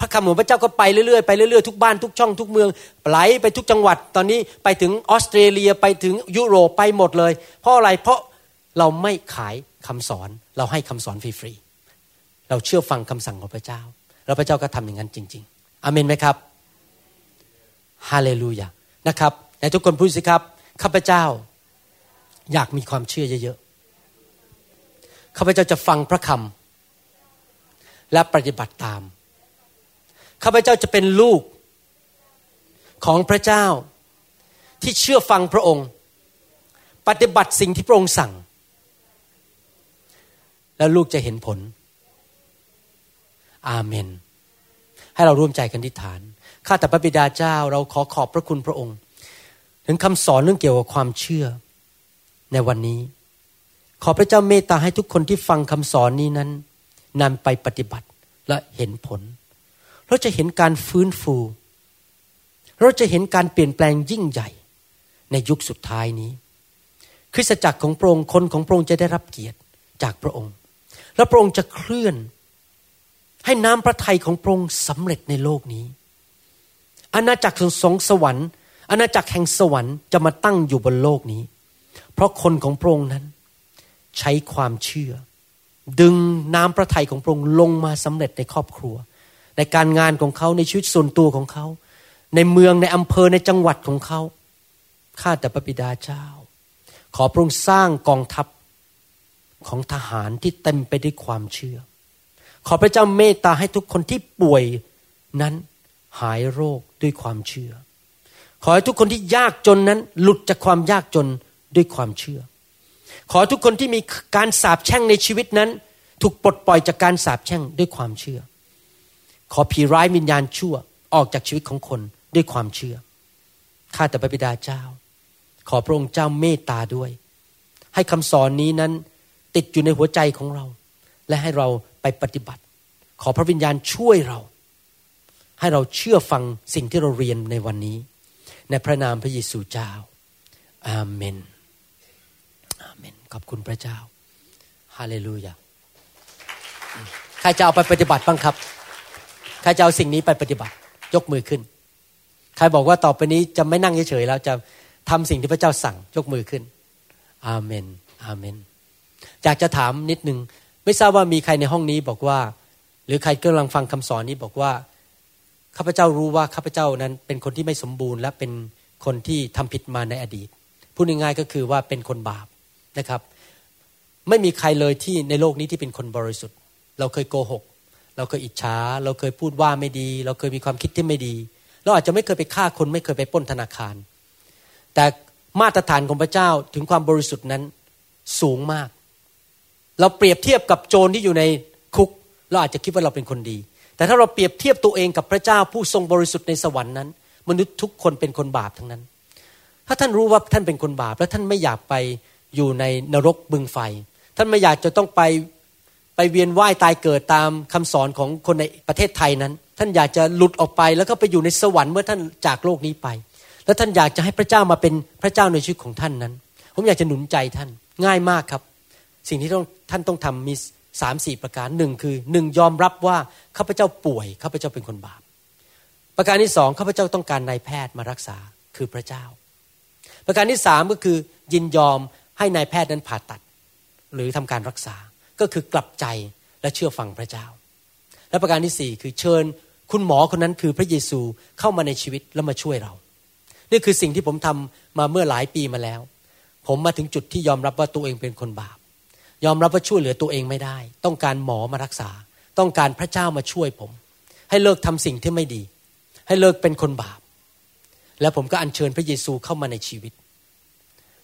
Speaker 3: พระคำของพระเจ้าก็ไปเรื่อยๆไปเรื่อยๆทุกบ้านทุกช่องทุกเมืองไหลไปทุกจังหวัด ตอนนี้ไปถึงออสเตรเลียไปถึงยุโรปไปหมดเลย เพราะอะไรเพราะเราไม่ขายคำสอน เราให้คำสอนฟรีๆเราเชื่อฟังคำสั่งของพระเจ้า แล้วพระเจ้าก็ทำอย่างนั้นจริง ๆอเมนไหมครับฮาเลลูยานะครับในทุกคนพูดสิครับข้าพเจ้าอยากมีความเชื่อเยอะๆข้าพเจ้าจะฟังพระคำและปฏิบัติตาม ข้าพเจ้าจะเป็นลูกของพระเจ้าที่เชื่อฟังพระองค์ ปฏิบัติสิ่งที่พระองค์สั่ง แล้วลูกจะเห็นผล อาเมน ให้เราร่วมใจกันทิฏฐาน ข้าแต่พระบิดาเจ้าเราขอขอบพระคุณพระองค์ ถึงคำสอนเรื่องเกี่ยวกับความเชื่อในวันนี้ ขอพระเจ้าเมตตาให้ทุกคนที่ฟังคำสอนนี้นั้นนำไปปฏิบัติและเห็นผล เราจะเห็นการฟื้นฟู เราจะเห็นการเปลี่ยนแปลงยิ่งใหญ่ในยุคสุดท้ายนี้ คริสตจักรของพระองค์คนของพระองค์จะได้รับเกียรติจากพระองค์ และพระองค์จะเคลื่อน ให้น้ำพระทัยของพระองค์สำเร็จในโลกนี้ อาณาจักรสงสวรรค์ อาณาจักรแห่งสวรรค์จะมาตั้งอยู่บนโลกนี้ เพราะคนของพระองค์นั้น ใช้ความเชื่อ ดึงน้ำพระทัยของพระองค์ลงมาสำเร็จในครอบครัว ในการงานของเขาในชีวิตส่วนตัวของเขา ในเมืองในอำเภอในจังหวัดของเขาข้าแต่พระบิดาเจ้า ขอพระองค์สร้างกองทัพของทหารที่เต็มไปด้วยความเชื่อ ขอพระเจ้าเมตตาให้ทุกคนที่ป่วยนั้นหายโรคด้วยความเชื่อ ขอให้ทุกคนที่ยากจนนั้นหลุดจากความยากจนด้วยความเชื่อ ขอทุกคนที่มีการสาปแช่งในชีวิตนั้น ถูกปลดปล่อยจากการสาปแช่งด้วยความเชื่อ ขอผีร้ายวิญญาณชั่วออกจากชีวิตของคนด้วยความเชื่อ ข้าแต่พระบิดาเจ้า ขอพระองค์เจ้าเมตตาด้วย ให้คำสอนนี้นั้นติดอยู่ในหัวใจของเรา และให้เราไปปฏิบัติ ขอพระวิญญาณช่วยเรา ให้เราเชื่อฟังสิ่งที่เราเรียนในวันนี้ ในพระนามพระเยซูเจ้า อาเมน อาเมน ขอบคุณพระเจ้า ฮาเลลูยา ใครจะเอาไปปฏิบัติบ้างครับ ใครจะเอาสิ่งนี้ไปปฏิบัติ ยกมือขึ้น ใครบอกว่าต่อไปนี้จะไม่นั่งเฉยๆแล้วจะทำสิ่งที่พระเจ้าสั่งยกมือขึ้น อาเมน อาเมน อยากจะถามนิดนึง ไม่ทราบว่ามีใครในห้องนี้บอกว่า หรือใครกำลังฟังคำสอนนี้บอกว่าข้าพเจ้ารู้ว่าข้าพเจ้านั้นเป็นคนที่ไม่สมบูรณ์ และเป็นคนที่ทำผิดมาในอดีตพูดง่ายๆก็คือว่าเป็นคนบาปนะครับ ไม่มีใครเลยที่ในโลกนี้ที่เป็นคนบริสุทธิ์ เราเคยโกหก เราเคยอิจฉา เราเคยพูดว่าไม่ดี เราเคยมีความคิดที่ไม่ดี เราอาจจะไม่เคยไปฆ่าคน ไม่เคยไปป้นธนาคาร แต่มาตรฐานของพระเจ้าถึงความบริสุทธิ์นั้นสูงมาก เราเปรียบเทียบกับโจรที่อยู่ในคุก เราอาจจะคิดว่าเราเป็นคนดี แต่ถ้าเราเปรียบเทียบตัวเองกับพระเจ้าผู้ทรงบริสุทธิ์ในสวรรค์นั้น มนุษย์ทุกคนเป็นคนบาปทั้งนั้น ถ้าท่านรู้ว่าท่านเป็นคนบาป และท่านไม่อยากไปอยู่ในนรกบึงไฟ ท่านไม่อยากจะต้องไป ไปเวียนว่ายตายเกิดตามคำสอนของคนในประเทศไทยนั้น ท่านอยากจะหลุดออกไปแล้วก็ไปอยู่ในสวรรค์เมื่อท่านจากโลกนี้ไป แล้วท่านอยากจะให้พระเจ้ามาเป็นพระเจ้าในชีวิตของท่านนั้น ผมอยากจะหนุนใจท่านง่ายมากครับ สิ่งที่ต้องท่านต้องทำมีสามสี่ประการหนึ่งคือหนึ่งยอมรับว่าข้าพเจ้าป่วยข้าพเจ้าเป็นคนบาป ประการที่สองข้าพเจ้าต้องการนายแพทย์มารักษาคือพระเจ้า ประการที่สามก็คือยินยอมให้นายแพทย์นั้นผ่าตัด หรือทำการรักษา ก็คือกลับใจและเชื่อฟังพระเจ้า และประการที่สี่คือเชิญคุณหมอคนนั้นคือพระเยซูเข้ามาในชีวิตแล้วมาช่วยเรา นี่คือสิ่งที่ผมทำมาเมื่อหลายปีมาแล้ว ผมมาถึงจุดที่ยอมรับว่าตัวเองเป็นคนบาป ยอมรับว่าช่วยเหลือตัวเองไม่ได้ ต้องการหมอมารักษา ต้องการพระเจ้ามาช่วยผม ให้เลิกทำสิ่งที่ไม่ดี ให้เลิกเป็นคนบาป แล้วผมก็อัญเชิญพระเยซูเข้ามาในชีวิต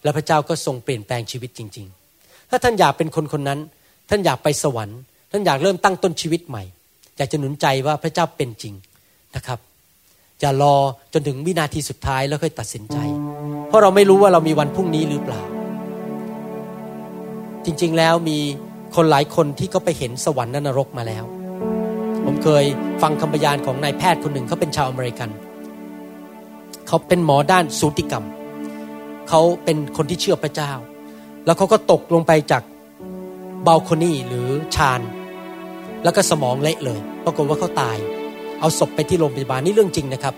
Speaker 3: และพระเจ้าก็ทรงเปลี่ยนแปลงชีวิตจริง ๆ ถ้าท่านอยากเป็นคนคนนั้น ท่านอยากไปสวรรค์ ท่านอยากเริ่มตั้งต้นชีวิตใหม่ อยากจะหนุนใจว่าพระเจ้าเป็นจริงนะครับอย่ารอจนถึงวินาทีสุดท้ายแล้วค่อยตัดสินใจ เพราะเราไม่รู้ว่าเรามีวันพรุ่งนี้หรือเปล่า จริงๆแล้วมีคนหลายคนที่เขาไปเห็นสวรรค์นรกมาแล้ว ผมเคยฟังคำพยานของนายแพทย์คนหนึ่งเขาเป็นชาวอเมริกัน เขาเป็นหมอด้านสูติกรรม เขาเป็นคนที่เชื่อพระเจ้า แล้วเขาก็ตกลงไปจาก บาลคอนี่หรือชาน แล้วก็สมองเละเลย ปรากฏว่าเขาตาย เอาศพไปที่โรงพยาบาลนี่เรื่องจริงนะครับ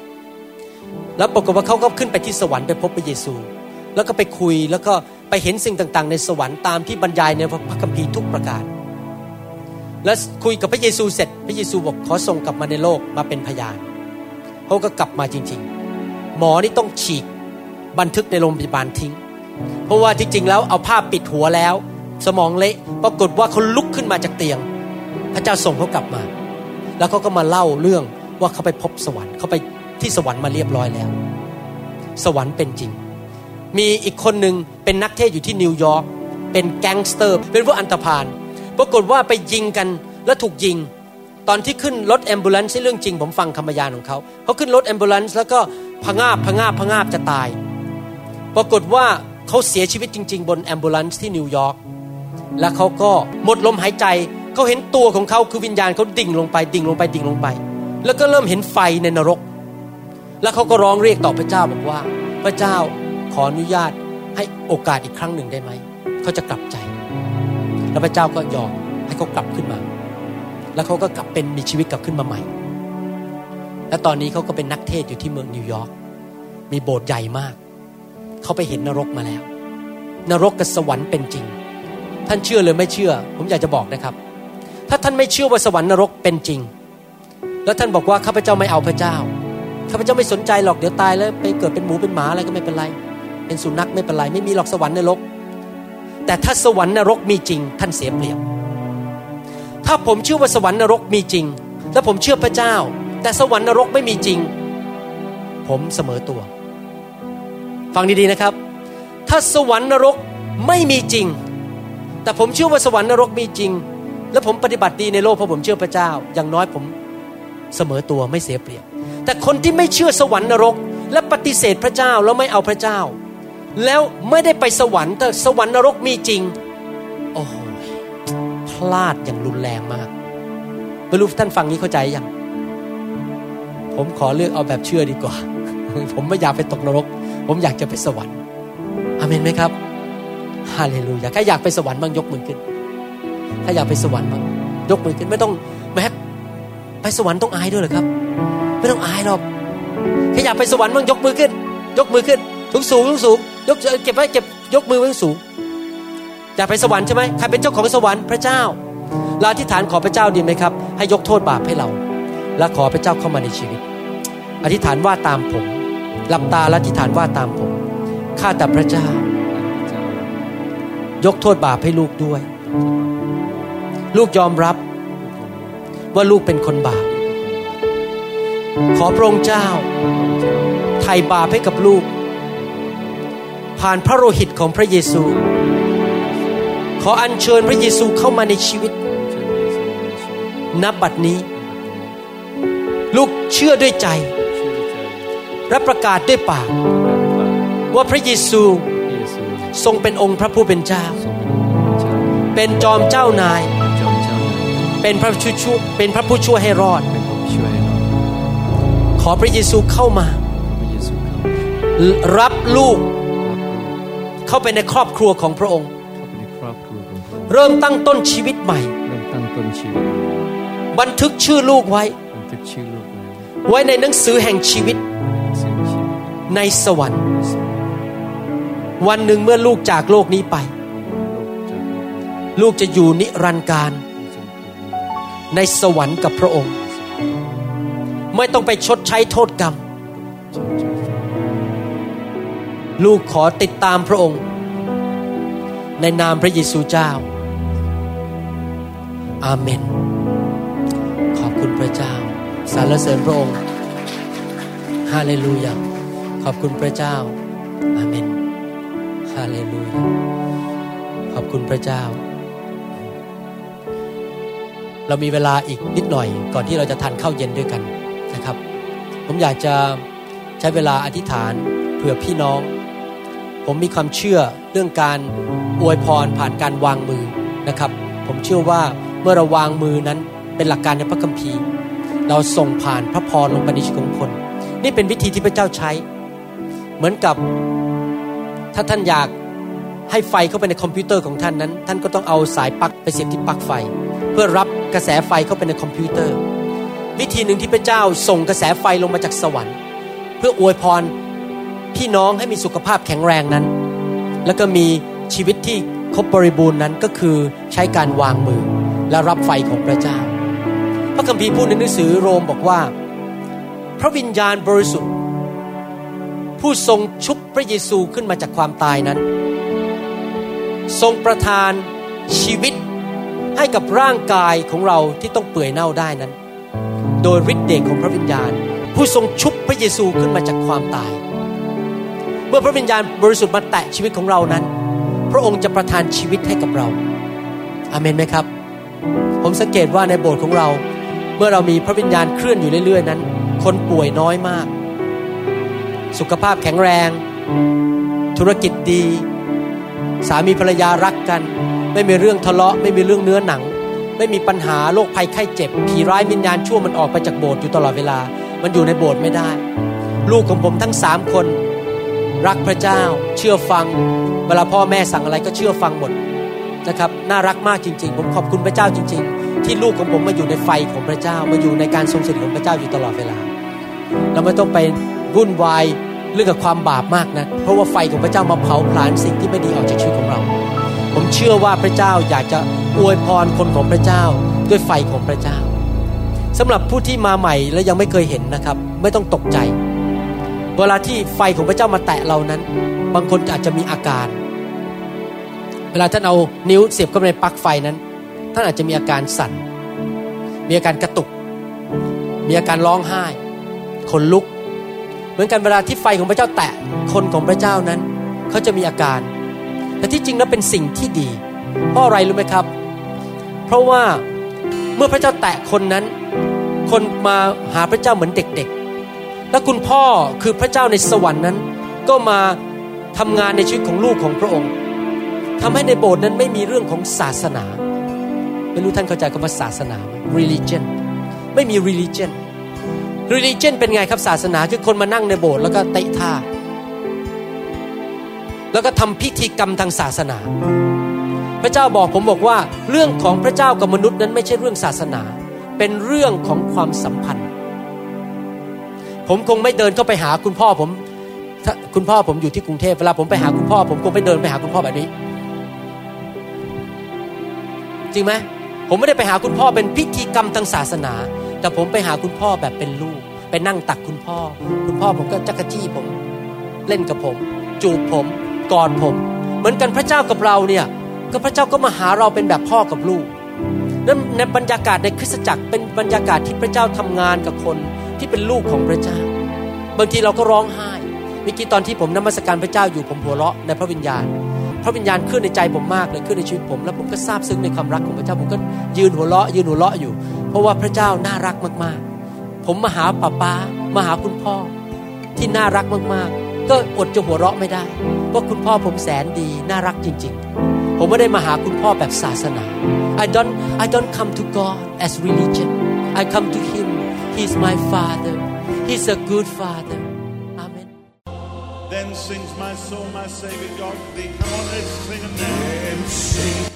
Speaker 3: แล้วปรากฏว่าเขาก็ขึ้นไปที่สวรรค์ไปพบพระเยซู แล้วก็ไปคุยแล้วก็ไปเห็นสิ่งต่างๆ ในสวรรค์ตามที่บรรยายในพระคัมภีร์ทุกประการ และคุยกับพระเยซูเสร็จ พระเยซูบอกขอส่งกลับมาในโลกมาเป็นพยานเขาก็กลับมาจริง ๆ หมอนี่ต้องฉีกบันทึกในโรงพยาบาลทิ้ง เพราะว่าจริงๆ แล้วเอาผ้าปิดหัวแล้ว สมองเละปรากฏว่าเขาลุกขึ้นมาจากเตียง พระเจ้าส่งเขากลับมา แล้วเขาก็มาเล่าเรื่องว่าเขาไปพบสวรรค์เขาไปที่สวรรค์มาเรียบร้อยแล้ว สวรรค์เป็นจริง มีอีกคนหนึ่งเป็นนักเทศน์อยู่ที่นิวยอร์กเป็นแก๊งสเตอร์ เป็นพวกอันธพาลปรากฏว่าไปยิงกันแล้วถูกยิง ตอนที่ขึ้นรถ ambulance ใช่เรื่องจริง ผมฟังคำพยานของเขาเขาขึ้นรถ ambulance แล้วก็พงาบพงาบพงาบจะตาย ปรากฏว่าเขาเสียชีวิตจริง ๆ บน ambulance ที่นิวยอร์ก แล้วเขาก็หมดลมหายใจเขาเห็นตัวของเขาคือวิญญาณเขาดิ่งลงไปดิ่งลงไปดิ่งลงไป แล้วก็เริ่มเห็นไฟในนรก แล้วเขาก็ร้องเรียกต่อพระเจ้าบอกว่า พระเจ้าขออนุญาตให้โอกาสอีกครั้งหนึ่งได้ไหมเขาจะกลับใจ แล้วพระเจ้าก็ยอมให้เขากลับขึ้นมา แล้วเขาก็กลับเป็นมีชีวิตกลับขึ้นมาใหม่ และตอนนี้เขาก็เป็นนักเทศอยู่ที่เมืองนิวยอร์กมีโบสถ์ใหญ่มาก เขาไปเห็นนรกมาแล้ว นรกกับสวรรค์เป็นจริง ท่านเชื่อหรือไม่เชื่อ ผมอยากจะบอกนะครับ ถ้าท่านไม่เชื่อว่าสวรรค์นรกเป็นจริง แล้วท่านบอกว่าข้าพเจ้าไม่เอาพระเจ้าข้าพเจ้าไม่สนใจหรอกเดี๋ยวตายแล้วไปเกิดเป็นหมูเป็นหมาอะไรก็ไม่เป็นไร เป็นสุนัขไม่เป็นไร ไม่มีหรอกสวรรค์นรก แต่ถ้าสวรรค์นรกมีจริง ท่านเสียเปรียบ ถ้าผมเชื่อว่าสวรรค์นรกมีจริง และผมเชื่อพระเจ้า แต่สวรรค์นรกไม่มีจริง ผมเสมอตัว ฟังดีๆนะครับ ถ้าสวรรค์นรกไม่มีจริง แต่ผมเชื่อว่าสวรรค์นรกมีจริง และผมปฏิบัติดีในโลกเพราะผมเชื่อพระเจ้า อย่างน้อยผมเสมอตัวไม่เสียเปรียบ แต่คนที่ไม่เชื่อสวรรค์นรก และปฏิเสธพระเจ้าแล้วไม่เอาพระเจ้า แล้วไม่ได้ไปสวรรค์แต่สวรรค์นรกมีจริง โอ้โหพลาดอย่างรุนแรงมากไม่รู้ท่านฟังนี้เข้าใจยัง ผมขอเลือกเอาแบบเชื่อดีกว่า ผมไม่อยากไปตกนรก ผมอยากจะไปสวรรค์อเมนไหมครับ ฮาเลลูยาใครอยากไปสวรรค์บ้างยกมือขึ้นถ้าอยากไปสวรรค์บ้างยกมือขึ้นไม่ต้องแม้ไปสวรรค์ต้องอายด้วยเหรอครับ ไม่ต้องอายหรอกใครอยากไปสวรรค์บ้างยกมือขึ้น ยกมือขึ้นสูงสูงสูงยกเก็บไว้เก็บยกมือไว้สูงอยากไปสวรรค์ใช่ไหมใครเป็นเจ้าของสวรรค์พระเจ้าลาธิษฐานขอพระเจ้าดีไหมครับ ให้ยกโทษบาปให้เรา และขอพระเจ้าเข้ามาในชีวิต อธิษฐานว่าตามผมหลับตาและอธิษฐานว่าตามผมข้าแต่พระเจ้า ยกโทษบาปให้ลูกด้วย ลูกยอมรับว่าลูกเป็นคนบาป ขอพระองค์เจ้าไถ่บาปให้กับลูก ผ่านพระโลหิตของพระเยซู ขออัญเชิญพระเยซูเข้ามาในชีวิต
Speaker 4: นั
Speaker 3: บบัดนี้ ลูกเชื่อด้วยใจ และประกาศด้วยปาก ว่าพระเยซู ทรงเป็นองค์พระผู้เป็นเจ้า
Speaker 4: ทรงเป็นองค์พระเจ้า
Speaker 3: เป็นจอมเจ้านาย
Speaker 4: เป็นจอมเจ้านาย
Speaker 3: เป็นพระผู้ช่วยเป็นพระผู้ช่วยให้รอด
Speaker 4: เป็นผู้ช่วยให้เรา
Speaker 3: ขอพระเยซูเข้ามา
Speaker 4: พระเยซูเข้า
Speaker 3: รับลูก
Speaker 4: รับลูก
Speaker 3: เข้าไปในครอบครัวของพระองค์
Speaker 4: เข้าไปในครอบครัวของพระองค์
Speaker 3: เริ่มตั้งต้นชีวิตใหม่
Speaker 4: เริ่มตั้งต้นชีวิต
Speaker 3: บันทึกชื่อลูกไว้
Speaker 4: บันทึกชื่อลูกไว้
Speaker 3: ไว้ในหนังสือแห่งชีวิต
Speaker 4: ในสิ่งชีวิต
Speaker 3: ในสวรรค์ วันหนึ่งเมื่อลูกจากโลกนี้ไป
Speaker 4: ลูกจะ
Speaker 3: อยู่นิรันดร์การ
Speaker 4: ใน
Speaker 3: สวรรค์กับพระองค์ ไม่ต้องไปชดใช้โทษกรรม ลูกขอติดตามพระองค์ ในนามพระเยซูเจ้า อาเมน ขอบคุณพระเจ้าสรรเสริญพระองค์ ฮาเลลูยา ขอบคุณพระเจ้า อาเมน ฮาเลลูยาขอบคุณพระเจ้า เรามีเวลาอีกนิดหน่อย ก่อนที่เราจะทานข้าวเย็นด้วยกันนะครับ ผมอยากจะใช้เวลาอธิษฐานเผื่อพี่น้อง ผมมีความเชื่อเรื่องการอวยพรผ่านการวางมือนะครับ ผมเชื่อว่าเมื่อเราวางมือนั้นเป็นหลักการในพระคัมภีร์ เราส่งผ่านพระพรลงไปในชีวิตของคน นี่เป็นวิธีที่พระเจ้าใช้ เหมือนกับ ถ้าท่านอยากให้ไฟเข้าไปในคอมพิวเตอร์ของท่านนั้น ท่านก็ต้องเอาสายปลั๊กไปเสียบที่ปลั๊กไฟ เพื่อรับกระแสไฟเข้าไปในคอมพิวเตอร์ วิธีหนึ่งที่พระเจ้าส่งกระแสไฟลงมาจากสวรรค์ เพื่ออวยพรพี่น้องให้มีสุขภาพแข็งแรงนั้น แล้วก็มีชีวิตที่ครบบริบูรณ์นั้นก็คือใช้การวางมือและรับไฟของพระเจ้า พระคัมภีร์พูดในหนังสือโรมบอกว่า พระวิญญาณบริสุทธิ์ ผู้ทรงชุบพระเยซูขึ้นมาจากความตายนั้น ทรงประทานชีวิตให้กับร่างกายของเราที่ต้องเปื่อยเน่าได้นั้น โดยฤทธิ์เดชของพระวิญญาณ ผู้ทรงชุบพระเยซูขึ้นมาจากความตาย เมื่อพระวิญญาณบริสุทธิ์มาแตะชีวิตของเรานั้น พระองค์จะประทานชีวิตให้กับเราอาเมนไหมครับ ผมสังเกตว่าในโบสถ์ของเรา เมื่อเรามีพระวิญญาณเคลื่อนอยู่เรื่อยๆนั้น คนป่วยน้อยมาก สุขภาพแข็งแรง ธุรกิจดี สามีภรรยารักกัน ไม่มีเรื่องทะเลาะ ไม่มีเรื่องเนื้อหนัง ไม่มีปัญหาโรคภัยไข้เจ็บ ผีร้ายวิญญาณชั่วมันออกไปจากโบสถ์อยู่ตลอดเวลา มันอยู่ในโบสถ์ไม่ได้ ลูกของผมทั้งสามคน รักพระเจ้า เชื่อฟัง เวลาพ่อแม่สั่งอะไรก็เชื่อฟังหมดนะครับน่ารักมากจริง ๆ ผมขอบคุณพระเจ้าจริง ๆ ที่ลูกของผมมาอยู่ในไฟของพระเจ้ามาอยู่ในการทรงสถิตของพระเจ้าอยู่ตลอดเวลา เราไม่ต้องไปวุ่นวาย เรื่องกับความบาปมากนะเพราะว่าไฟของพระเจ้ามาเผาผลาญสิ่งที่ไม่ดีออกจากชีวิตของเรา ผมเชื่อว่าพระเจ้าอยากจะอวยพรคนของพระเจ้าด้วยไฟของพระเจ้าสำหรับผู้ที่มาใหม่และยังไม่เคยเห็นนะครับ ไม่ต้องตกใจ เวลาที่ไฟของพระเจ้ามาแตะเรานั้น บางคนอาจจะมีอาการ เวลาท่านเอานิ้วเสียบเข้าไปในปลั๊กไฟนั้น ท่านอาจจะมีอาการสั่น มีอาการกระตุก มีอาการร้องไห้ขนลุก เหมือนกันเวลาที่ไฟของพระเจ้าแตะคนของพระเจ้านั้น เขาจะมีอาการ แต่ที่จริงแล้วเป็นสิ่งที่ดี เพราะอะไรรู้ไหมครับ เพราะว่าเมื่อพระเจ้าแตะคนนั้น คนมาหาพระเจ้าเหมือนเด็กๆ แล้วคุณพ่อคือพระเจ้าในสวรรค์นั้น ก็มาทำงานในชีวิตของลูกของพระองค์ทำให้ในโบสถ์นั้นไม่มีเรื่องของศาสนา ไม่รู้ท่านเข้าใจคำว่าศาสนาไหม religion ไม่มี religion religion เป็นไงครับศาสนาคือคนมานั่งในโบสถ์แล้วก็เตะท่า แล้วก็ทำพิธีกรรมทางศาสนา พระเจ้าบอกผมบอกว่าเรื่องของพระเจ้ากับมนุษย์นั้นไม่ใช่เรื่องศาสนา เป็นเรื่องของความสัมพันธ์ ผมคงไม่เดินเข้าไปหาคุณพ่อผมถ้าคุณพ่อผมอยู่ที่กรุงเทพเวลาผมไปหาคุณพ่อ ผมคงไม่เดินไปหาคุณพ่อแบบนี้ จริงไหมผมไม่ได้ไปหาคุณพ่อเป็นพิธีกรรมทางศาสนา แต่ผมไปหาคุณพ่อแบบเป็นลูก ไปนั่งตักคุณพ่อ คุณพ่อผมก็จักรจี้ผม เล่นกับผม จูบผมกอดผม เหมือนกันพระเจ้ากับเราเนี่ยก็พระเจ้าก็มาหาเราเป็นแบบพ่อกับลูกนั้นในบรรยากาศในคริสตจักรเป็นบรรยากาศที่พระเจ้าทำงานกับคนที่เป็นลูกของพระเจ้า บางทีเราก็ร้องไห้มื่อกี้ตอนที่ผมนมัสการพระเจ้าอยู่ผมหัวเราะในพระวิญญาณ พระวิญญาณขึ้นในใจผมมากเลยขึ้นในชีวิตผม แล้วผมก็ซาบซึ้งในความรักของพระเจ้าผมก็ยืนหัวเราะยืนหัวเราะอยู่ ราะว่าพระเจ้าน่ารักมากๆ ผมมาหาป้าป้ามาหาคุณพ่อที่น่ารักมากๆ ก็อดจะหัวเราะไม่ได้เพราะคุณพ่อผมแสนดีน่ารักจริง ๆ ผมไม่ได้มาหาคุณพ่อแบบศาสนา I don't I don't come to God as religion I come to Him He's my Father He's a good Father Amen
Speaker 2: Then sings my soul, my Savior God to thee. Come on, let's sing a name.